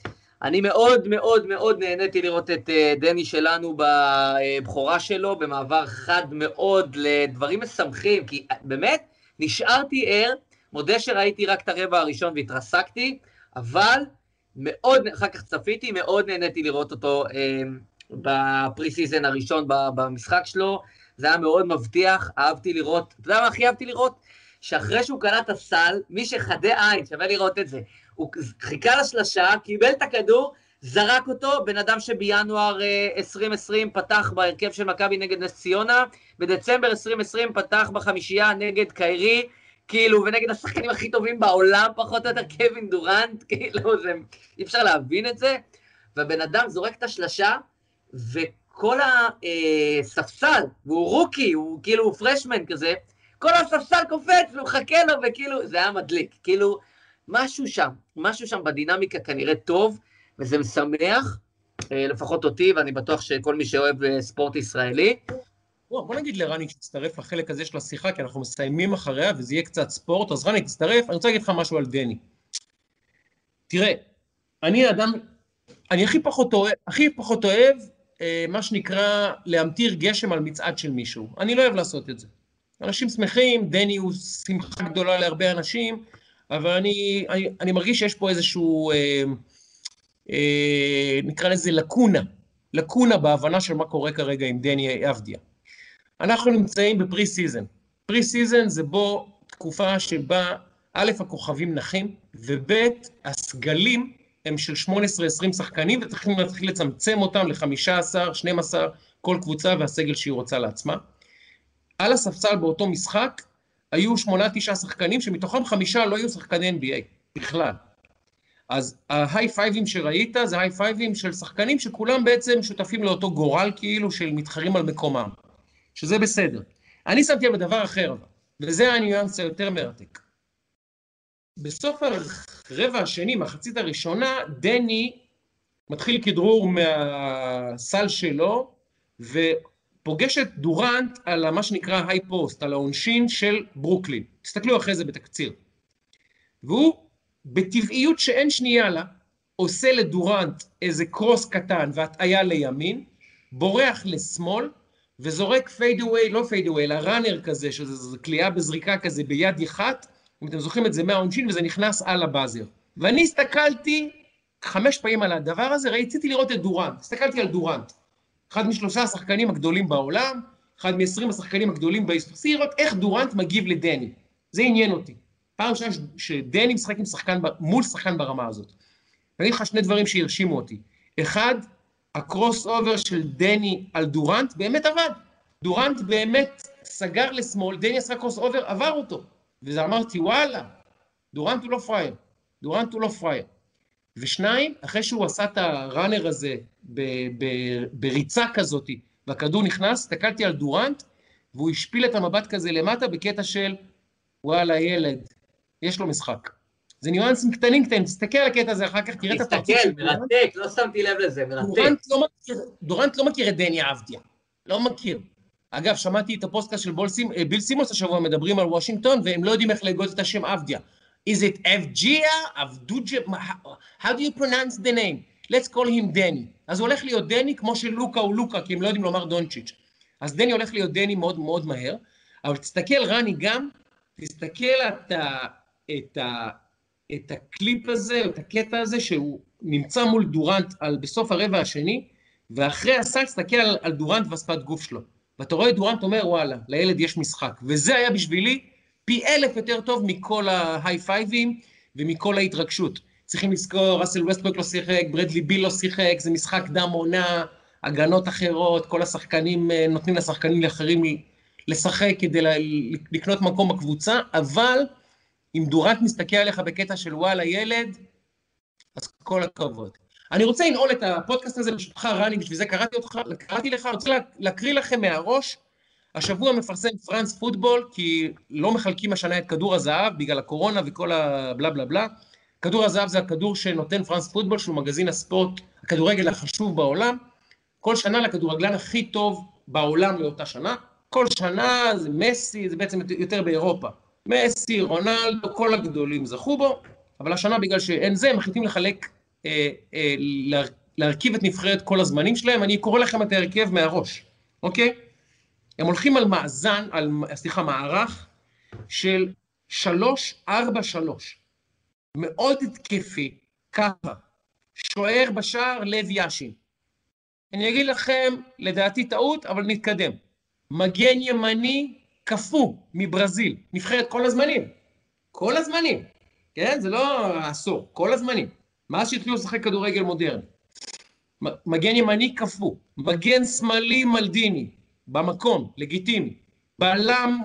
אני מאוד מאוד מאוד נהניתי לראות את דני שלנו בבכורה שלו, במעבר חד מאוד לדברים משמחים, כי באמת נשארתי ער, מודה שראיתי רק את הרבע הראשון והתרסקתי, אבל מאוד, אחר כך צפיתי, מאוד נהניתי לראות אותו אה, ב pre-season הראשון במשחק שלו, זה היה מאוד מבטיח, אהבתי לראות, אתה יודע מה הכי אהבתי לראות? שאחרי שהוא קלע את הסל, מי שחדי עין, שווה לראות את זה, הוא חיכה לשלשה, קיבל את הכדור, זרק אותו, בן אדם שבינואר אה, 2020 פתח בהרכב של מכבי נגד נס ציונה, בדצמבר 2020 פתח בחמישייה נגד קיירי, כאילו, ונגד השחקנים הכי טובים בעולם, פחות או יותר, קווין דורנט, כאילו, זה, אי אפשר להבין את זה. והבן אדם זורק את השלשה, וכל הספסל, והוא רוקי, הוא כאילו פרשמן כזה, כל הספסל קופץ והוא מחכה לו, וכאילו, זה היה מדליק. כאילו, משהו שם, משהו שם בדינמיקה כנראה טוב, וזה משמח, אה, לפחות אותי, ואני בטוח שכל מי שאוהב אה, ספורט ישראלי. בוא, בוא נגיד לרני שתצטרף לחלק הזה של השיחה, כי אנחנו מסיימים אחריה וזה יהיה קצת ספורט, אז רני, תצטרף. אני רוצה להגיד לך משהו על דני. תראה, אני אדם, אני הכי פחות אוהב, הכי פחות אוהב אה, מה שנקרא להמטיר גשם על מצעד של מישהו. אני לא אוהב לעשות את זה. אנשים שמחים, דני הוא שמחה גדולה להרבה אנשים, אבל אני, אני, אני מרגיש שיש פה איזשהו, אה, אה, נקרא לזה לקונה, לקונה בהבנה של מה קורה כרגע עם דני אבדיה. אנחנו נמצאים ב pre-season. pre-season זה בו תקופה שבה א', הכוכבים נחים, וב', הסגלים הם של 18-20 שחקנים, וצריכים להתחיל לצמצם אותם ל-15, 12, כל קבוצה והסגל שהיא רוצה לעצמה. על הספסל באותו משחק היו שמונה, תשעה שחקנים, שמתוכם חמישה לא היו שחקני NBA בכלל. אז ה high five ים שראית זה high five ים של שחקנים שכולם בעצם שותפים לאותו גורל כאילו של מתחרים על מקומם, שזה בסדר. אני שמתי על דבר אחר, וזה הניואנס היותר מרתק. בסוף הרבע השני, מחצית הראשונה, דני מתחיל כדרור מהסל שלו, ופוגש את דורנט על מה שנקרא high post, על העונשין של ברוקלין. תסתכלו אחרי זה בתקציר. והוא, בטבעיות שאין שנייה לה, עושה לדורנט איזה cross קטן והטעיה לימין, בורח לשמאל, וזורק fadeaway, לא fadeaway, אלא runner כזה, שזו קליעה בזריקה כזה ביד אחת, אם אתם זוכרים את זה מהעונשין, וזה נכנס על ה buzzer. ואני הסתכלתי חמש פעמים על הדבר הזה, רציתי לראות את דורנט, הסתכלתי על דורנט. אחד משלושה השחקנים הגדולים בעולם, אחד מעשרים השחקנים הגדולים בהיסטוריה, לראות איך דורנט מגיב לדני. זה עניין אותי. פעם ראשונה שדני משחק עם שחקן, מול שחקן ברמה הזאת. אני אגיד לך שני דברים שהרשימו אותי. אחד, ה crossover של דני על דורנט באמת עבד. דורנט באמת סגר לשמאל, דני עשה crossover, עבר אותו. וזה אמרתי, וואלה, דורנט הוא לא פראייר. דורנט הוא לא פראייר. ושניים, אחרי שהוא עשה את ה runner הזה ב- ב- בריצה כזאת, והכדור נכנס, הסתכלתי על דורנט, והוא השפיל את המבט כזה למטה בקטע של, וואלה, ילד, יש לו משחק. זה ניואנסים קטנים קטנים, תסתכל על הקטע הזה אחר כך, תראה את הפרצוף תסתכל. מרתק, לא שמתי לב לזה, מרתק. דורנט לא מכיר, לא את דני אבדיה, לא מכיר. אגב, שמעתי את הפודקאסט של אה, ביל סימונס השבוע, מדברים על וושינגטון, והם לא יודעים איך להגות את השם אבדיה. is it אבג'יה? אבדוג'ה? how do you pronounce the name? let's call him דני. אז הוא הולך להיות דני כמו שלוקה הוא לוקה, כי הם לא יודעים לומר דונצ'יץ'. אז דני הולך להיות דני מאוד מאוד מהר, אבל תסתכל, רני, גם, תסתכל את, ה, את, ה, את הקליפ הזה, את הקטע הזה, שהוא נמצא מול דורנט על, בסוף הרבע השני, ואחרי הסל תסתכל על, על דורנט והשפת גוף שלו. ואתה רואה את דורנט אומר, וואלה, לילד יש משחק. וזה היה בשבילי פי אלף יותר טוב מכל ה high five ים ומכל ההתרגשות. צריכים לזכור, ראסל ווסטברק לא שיחק, ברדלי ביל לא שיחק, זה משחק קדם עונה, הגנות אחרות, כל השחקנים, אה, נותנים לשחקנים אחרים לשחק כדי לקנות מקום בקבוצה, אבל אם דורנט מסתכל עליך בקטע של וואלה ילד, אז כל הכבוד. אני רוצה לנעול את הפודקאסט הזה, ברשותך רני, בשביל זה קראתי אותך, קראתי לך, אני רוצה להקריא לכם מהראש. השבוע מפרסם פרנס פוטבול, כי לא מחלקים השנה את כדור הזהב בגלל הקורונה וכל הבלה בלה בלה. כדור הזהב זה הכדור שנותן פרנס פוטבול, שהוא מגזין הספורט, הכדורגל החשוב בעולם. כל שנה לכדורגלן הכי טוב בעולם לאותה שנה. כל שנה זה מסי, זה בעצם יותר באירופה. מסי, רונלדו, כל הגדולים זכו בו, אבל השנה בגלל שאין זה, הם מחליטים לחלק, אה, אה, לה, להרכיב את נבחרת כל הזמנים שלהם. אני קורא לכם את ההרכב מהראש, אוקיי? הם הולכים על מאזן, על, סליחה, מערך של שלוש, ארבע, שלוש. מאוד התקפי, ככה. שוער בשער, לב יאשין. אני אגיד לכם, לדעתי טעות, אבל נתקדם. מגן ימני קפוא מברזיל, נבחרת כל הזמנים. כל הזמנים. כן? זה לא עשור, כל הזמנים. מאז שהתחילו לשחק כדורגל מודרני. מגן ימני קפוא, מגן שמאלי מלדיני, במקום, לגיטימי. בלם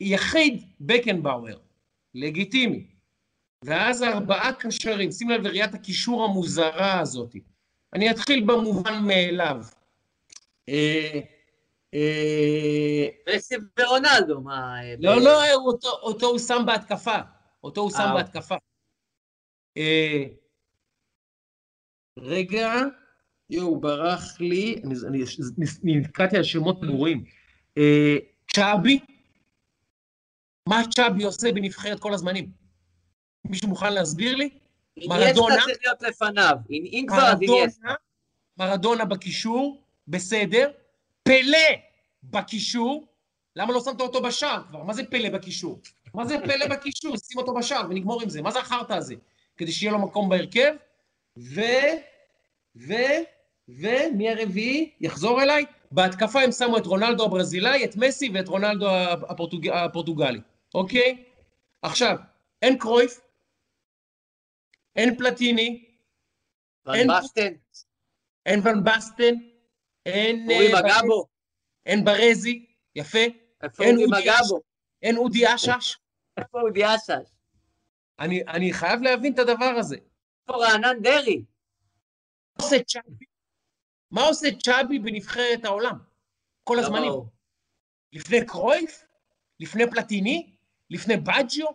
יחיד בקנבאואר, לגיטימי. ואז ארבעה קשרים, שים לב לראיית הקישור המוזרה הזאת. אני אתחיל במובן מאליו. אה, מסי ורונלדו, מה... אה, לא, לא, אותו הוא שם בהתקפה. אותו הוא שם בהתקפה. רגע, יואו, ברח לי, אני נתקעתי על שמות ברורים. צ'אבי, מה צ'אבי עושה בנבחרת כל הזמנים? מישהו מוכן להסביר לי? מרדונה. צריך להיות לפניו, אם כבר אז. מרדונה בקישור, בסדר. פלא בקישור, למה לא שמת אותו בשער כבר? מה זה פלא בקישור? מה זה פלא בקישור? שים אותו בשער ונגמור עם זה. מה זה החרטא הזה? כדי שיהיה לו מקום בהרכב. ו... ו... ו... מי הרביעי? יחזור אליי. בהתקפה הם שמו את רונלדו הברזילאי, את מסי ואת רונלדו הפורטוג... הפורטוגלי, אוקיי? עכשיו, אין קרויף, אין פלטיני, אין בסטן, אין ון בסטן, אין... אורי אה, מגבו. אין ברזי, יפה. איפה אורי מגבו? אין אודי אשש. איפה אודי אשש? אני, אני חייב להבין את הדבר הזה. איפה רענן דרעי? מה עושה צ'אבי? מה עושה צ'אבי בנבחרת העולם? כל הזמנים. לפני קרויף? לפני פלטיני? לפני בג'יו?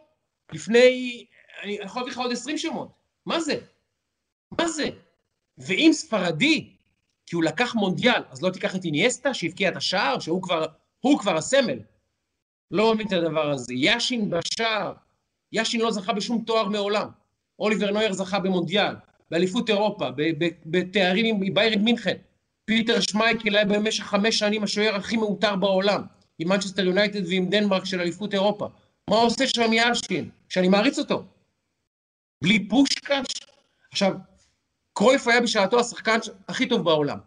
לפני... אני יכול להביא לך עוד עשרים שמות. מה זה? מה זה? ואם ספרדי, כי הוא לקח מונדיאל, אז לא תיקח את איניאסטה שהבקיע את השער, שהוא כבר, הוא כבר הסמל. לא מבין את הדבר הזה. יאשין בשער, יאשין לא זכה בשום תואר מעולם. אוליבר נויר זכה במונדיאל, באליפות אירופה, בתארים עם באיירן מינכן. פיטר שמייקל היה במשך חמש שנים השוער הכי מעוטר בעולם, עם מנצ'סטר יונייטד ועם דנמרק של אליפות אירופה. מה עושה שם יאשין? שאני מעריץ אותו. בלי פושקש? עכשיו, קרויף היה בשעתו השחקן הכי טוב בעולם.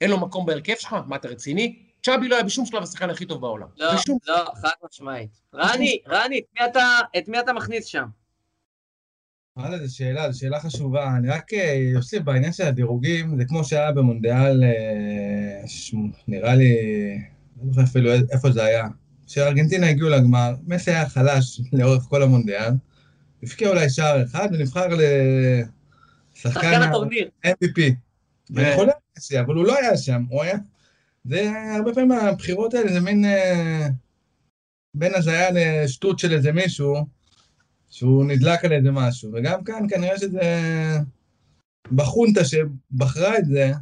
אין לו מקום בהרכב שלך? מה, אתה רציני? צ'אבי לא היה בשום שלב השחקן הכי טוב בעולם. לא, בשום... לא, חד משמעית. רני, רני, את מי אתה, את מי אתה מכניס שם? וואלה, זו שאלה, זו שאלה חשובה. אני רק אוסיף אה, בעניין של הדירוגים, זה כמו שהיה במונדיאל, אה, נראה לי, לא זוכר אפילו איפה זה היה. כשארגנטינה הגיעו לגמר, מסי היה חלש לאורך כל המונדיאל, הבקיע אולי שער אחד ונבחר לשחקן ה-MVP. אני חולה על מסי, אבל הוא לא היה שם, הוא היה... זה הרבה פעמים הבחירות האלה זה מין אה, בין הזיה לשטות של איזה מישהו, שהוא נדלק על איזה משהו. וגם כאן כנראה שזה בחונטה שבחרה את זה,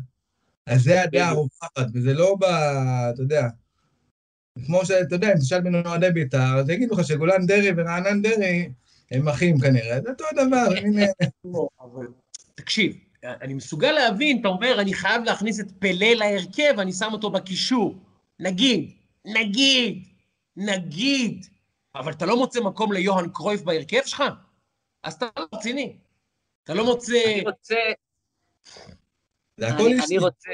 אז זה הדעה הרווחת, וזה לא ב... אתה יודע, כמו שאתה יודע, אם תשאל בין אוהדי בית"ר, אז יגידו לך שגולן דרעי ורענן דרעי הם אחים כנראה, זה אותו דבר, הנה... תקשיב, אני מסוגל להבין, אתה אומר, אני חייב להכניס את פלא להרכב, אני שם אותו בקישור. נגיד, נגיד, נגיד, אבל אתה לא מוצא מקום ליוהאן קרויף בהרכב שלך? אז אתה לא רציני. אתה לא מוצא... אני רוצה... זה הכל אישי. אני רוצה...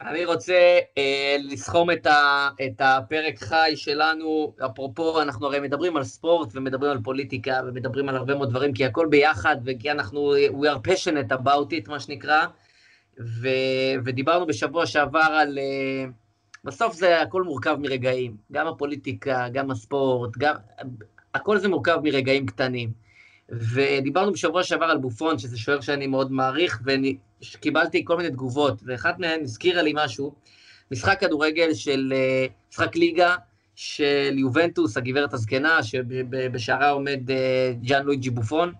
אני רוצה אה, לסכום את, ה, את הפרק חי שלנו, אפרופו, אנחנו הרי מדברים על ספורט ומדברים על פוליטיקה ומדברים על הרבה מאוד דברים, כי הכל ביחד וכי אנחנו, we are passionate about it, מה שנקרא, ו, ודיברנו בשבוע שעבר על... אה, בסוף זה הכל מורכב מרגעים, גם הפוליטיקה, גם הספורט, גם... הכל זה מורכב מרגעים קטנים. ודיברנו בשבוע שעבר על בופון, שזה שוער שאני מאוד מעריך, וקיבלתי כל מיני תגובות, ואחת מהן הזכירה לי משהו, משחק כדורגל של, אה, משחק ליגה של יובנטוס, הגברת הזקנה, שבשערה עומד אה, ג'אן לואיג'י בופון,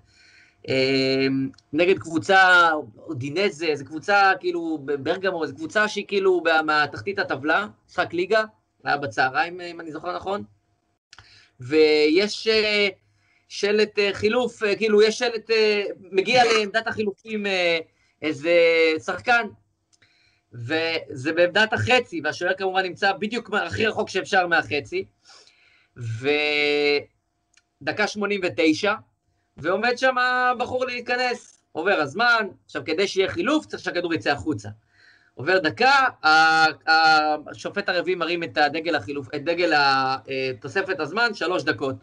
אה, נגד קבוצה, דינזה, זו קבוצה כאילו ברגמו, זו קבוצה שהיא כאילו מהתחתית הטבלה, משחק ליגה, היה בצהריים אם אני זוכר נכון, ויש שלט אה, חילוף, אה, כאילו יש שלט, מגיע לעמדת החילופים איזה שחקן, וזה בעמדת החצי, והשוער כמובן נמצא בדיוק הכי רחוק שאפשר מהחצי, ודקה 89, ועומד שם בחור להיכנס, עובר הזמן, עכשיו כדי שיהיה חילוף צריך שהכדור יצא החוצה. עובר דקה, השופט הרביעי מרים את דגל החילוף, את דגל תוספת הזמן, שלוש דקות.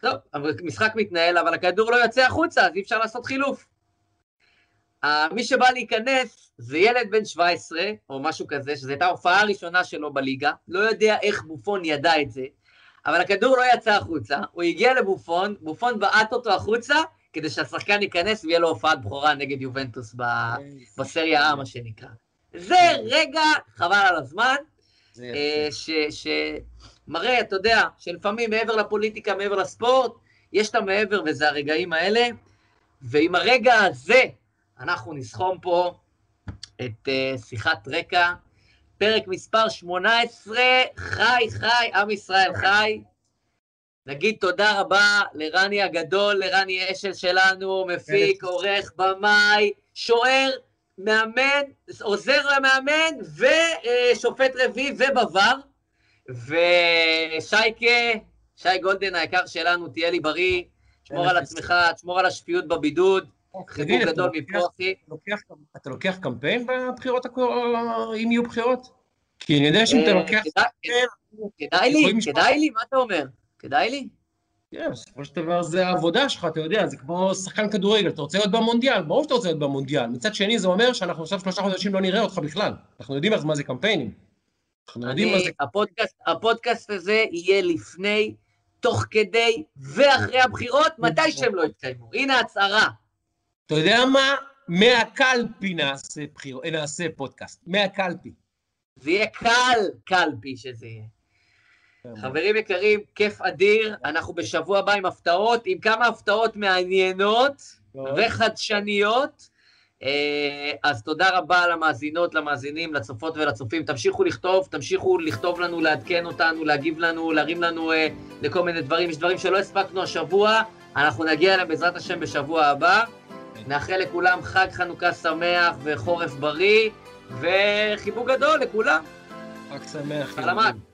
טוב, המשחק מתנהל, אבל הכדור לא יוצא החוצה, אז אי אפשר לעשות חילוף. מי שבא להיכנס זה ילד בן 17, או משהו כזה, שזו הייתה ההופעה הראשונה שלו בליגה, לא יודע איך בופון ידע את זה, אבל הכדור לא יצא החוצה, הוא הגיע לבופון, בופון בעט אותו החוצה, כדי שהשחקן ייכנס ויהיה לו הופעת בכורה נגד יובנטוס בסריה A, מה שנקרא. זה רגע, חבל על הזמן, אה, מראה, אתה יודע, שלפעמים מעבר לפוליטיקה, מעבר לספורט, יש את המעבר וזה הרגעים האלה, ועם הרגע הזה אנחנו נסכום פה את uh, שיחת רקע, פרק מספר 18, חי, חי, עם ישראל חי. נגיד תודה רבה לרני הגדול, לרני אשל שלנו, מפיק, עורך, במאי, שוער, מאמן, עוזר למאמן ושופט רביעי ובבר. ושייקה, שי גולדן היקר שלנו, תהיה לי בריא, תשמור על עצמך, תשמור על השפיות בבידוד. חיבוק גדול מפה, אחי. אתה לוקח קמפיין בבחירות, אם יהיו בחירות? כי אני יודע שאם אתה אה, לוקח... כדאי לי, כדאי לי, מה אתה אומר? כדאי לי? כן, בסופו של דבר זה העבודה שלך, אתה יודע, זה כמו שחקן כדורגל, אתה רוצה להיות במונדיאל, ברור שאתה רוצה להיות במונדיאל. מצד שני זה אומר שאנחנו עכשיו שלושה חודשים לא נראה אותך בכלל. אנחנו יודעים מה זה קמפיינים. אנחנו יודעים מה זה... הפודקאסט, הפודקאסט הזה יהיה לפני, תוך כדי ואחרי הבחירות, מתי שהם לא יתקיימו. הנה הצהרה. אתה יודע מה? מהקלפי נעשה, בחיר... נעשה פודקאסט. מהקלפי. זה יהיה קל קלפי שזה יהיה. כן. חברים יקרים, כיף אדיר, אנחנו בשבוע הבא עם הפתעות, עם כמה הפתעות מעניינות וחדשניות. אה, אז תודה רבה למאזינות, למאזינים, לצופות ולצופים. תמשיכו לכתוב, תמשיכו לכתוב לנו, לעדכן אותנו, להגיב לנו, להרים לנו אה, לכל מיני דברים. יש דברים שלא הספקנו השבוע, אנחנו נגיע אליהם בעזרת השם בשבוע הבא. נאחל לכולם חג חנוכה שמח וחורף בריא, וחיבוק גדול לכולם. חג שמח. סלמת.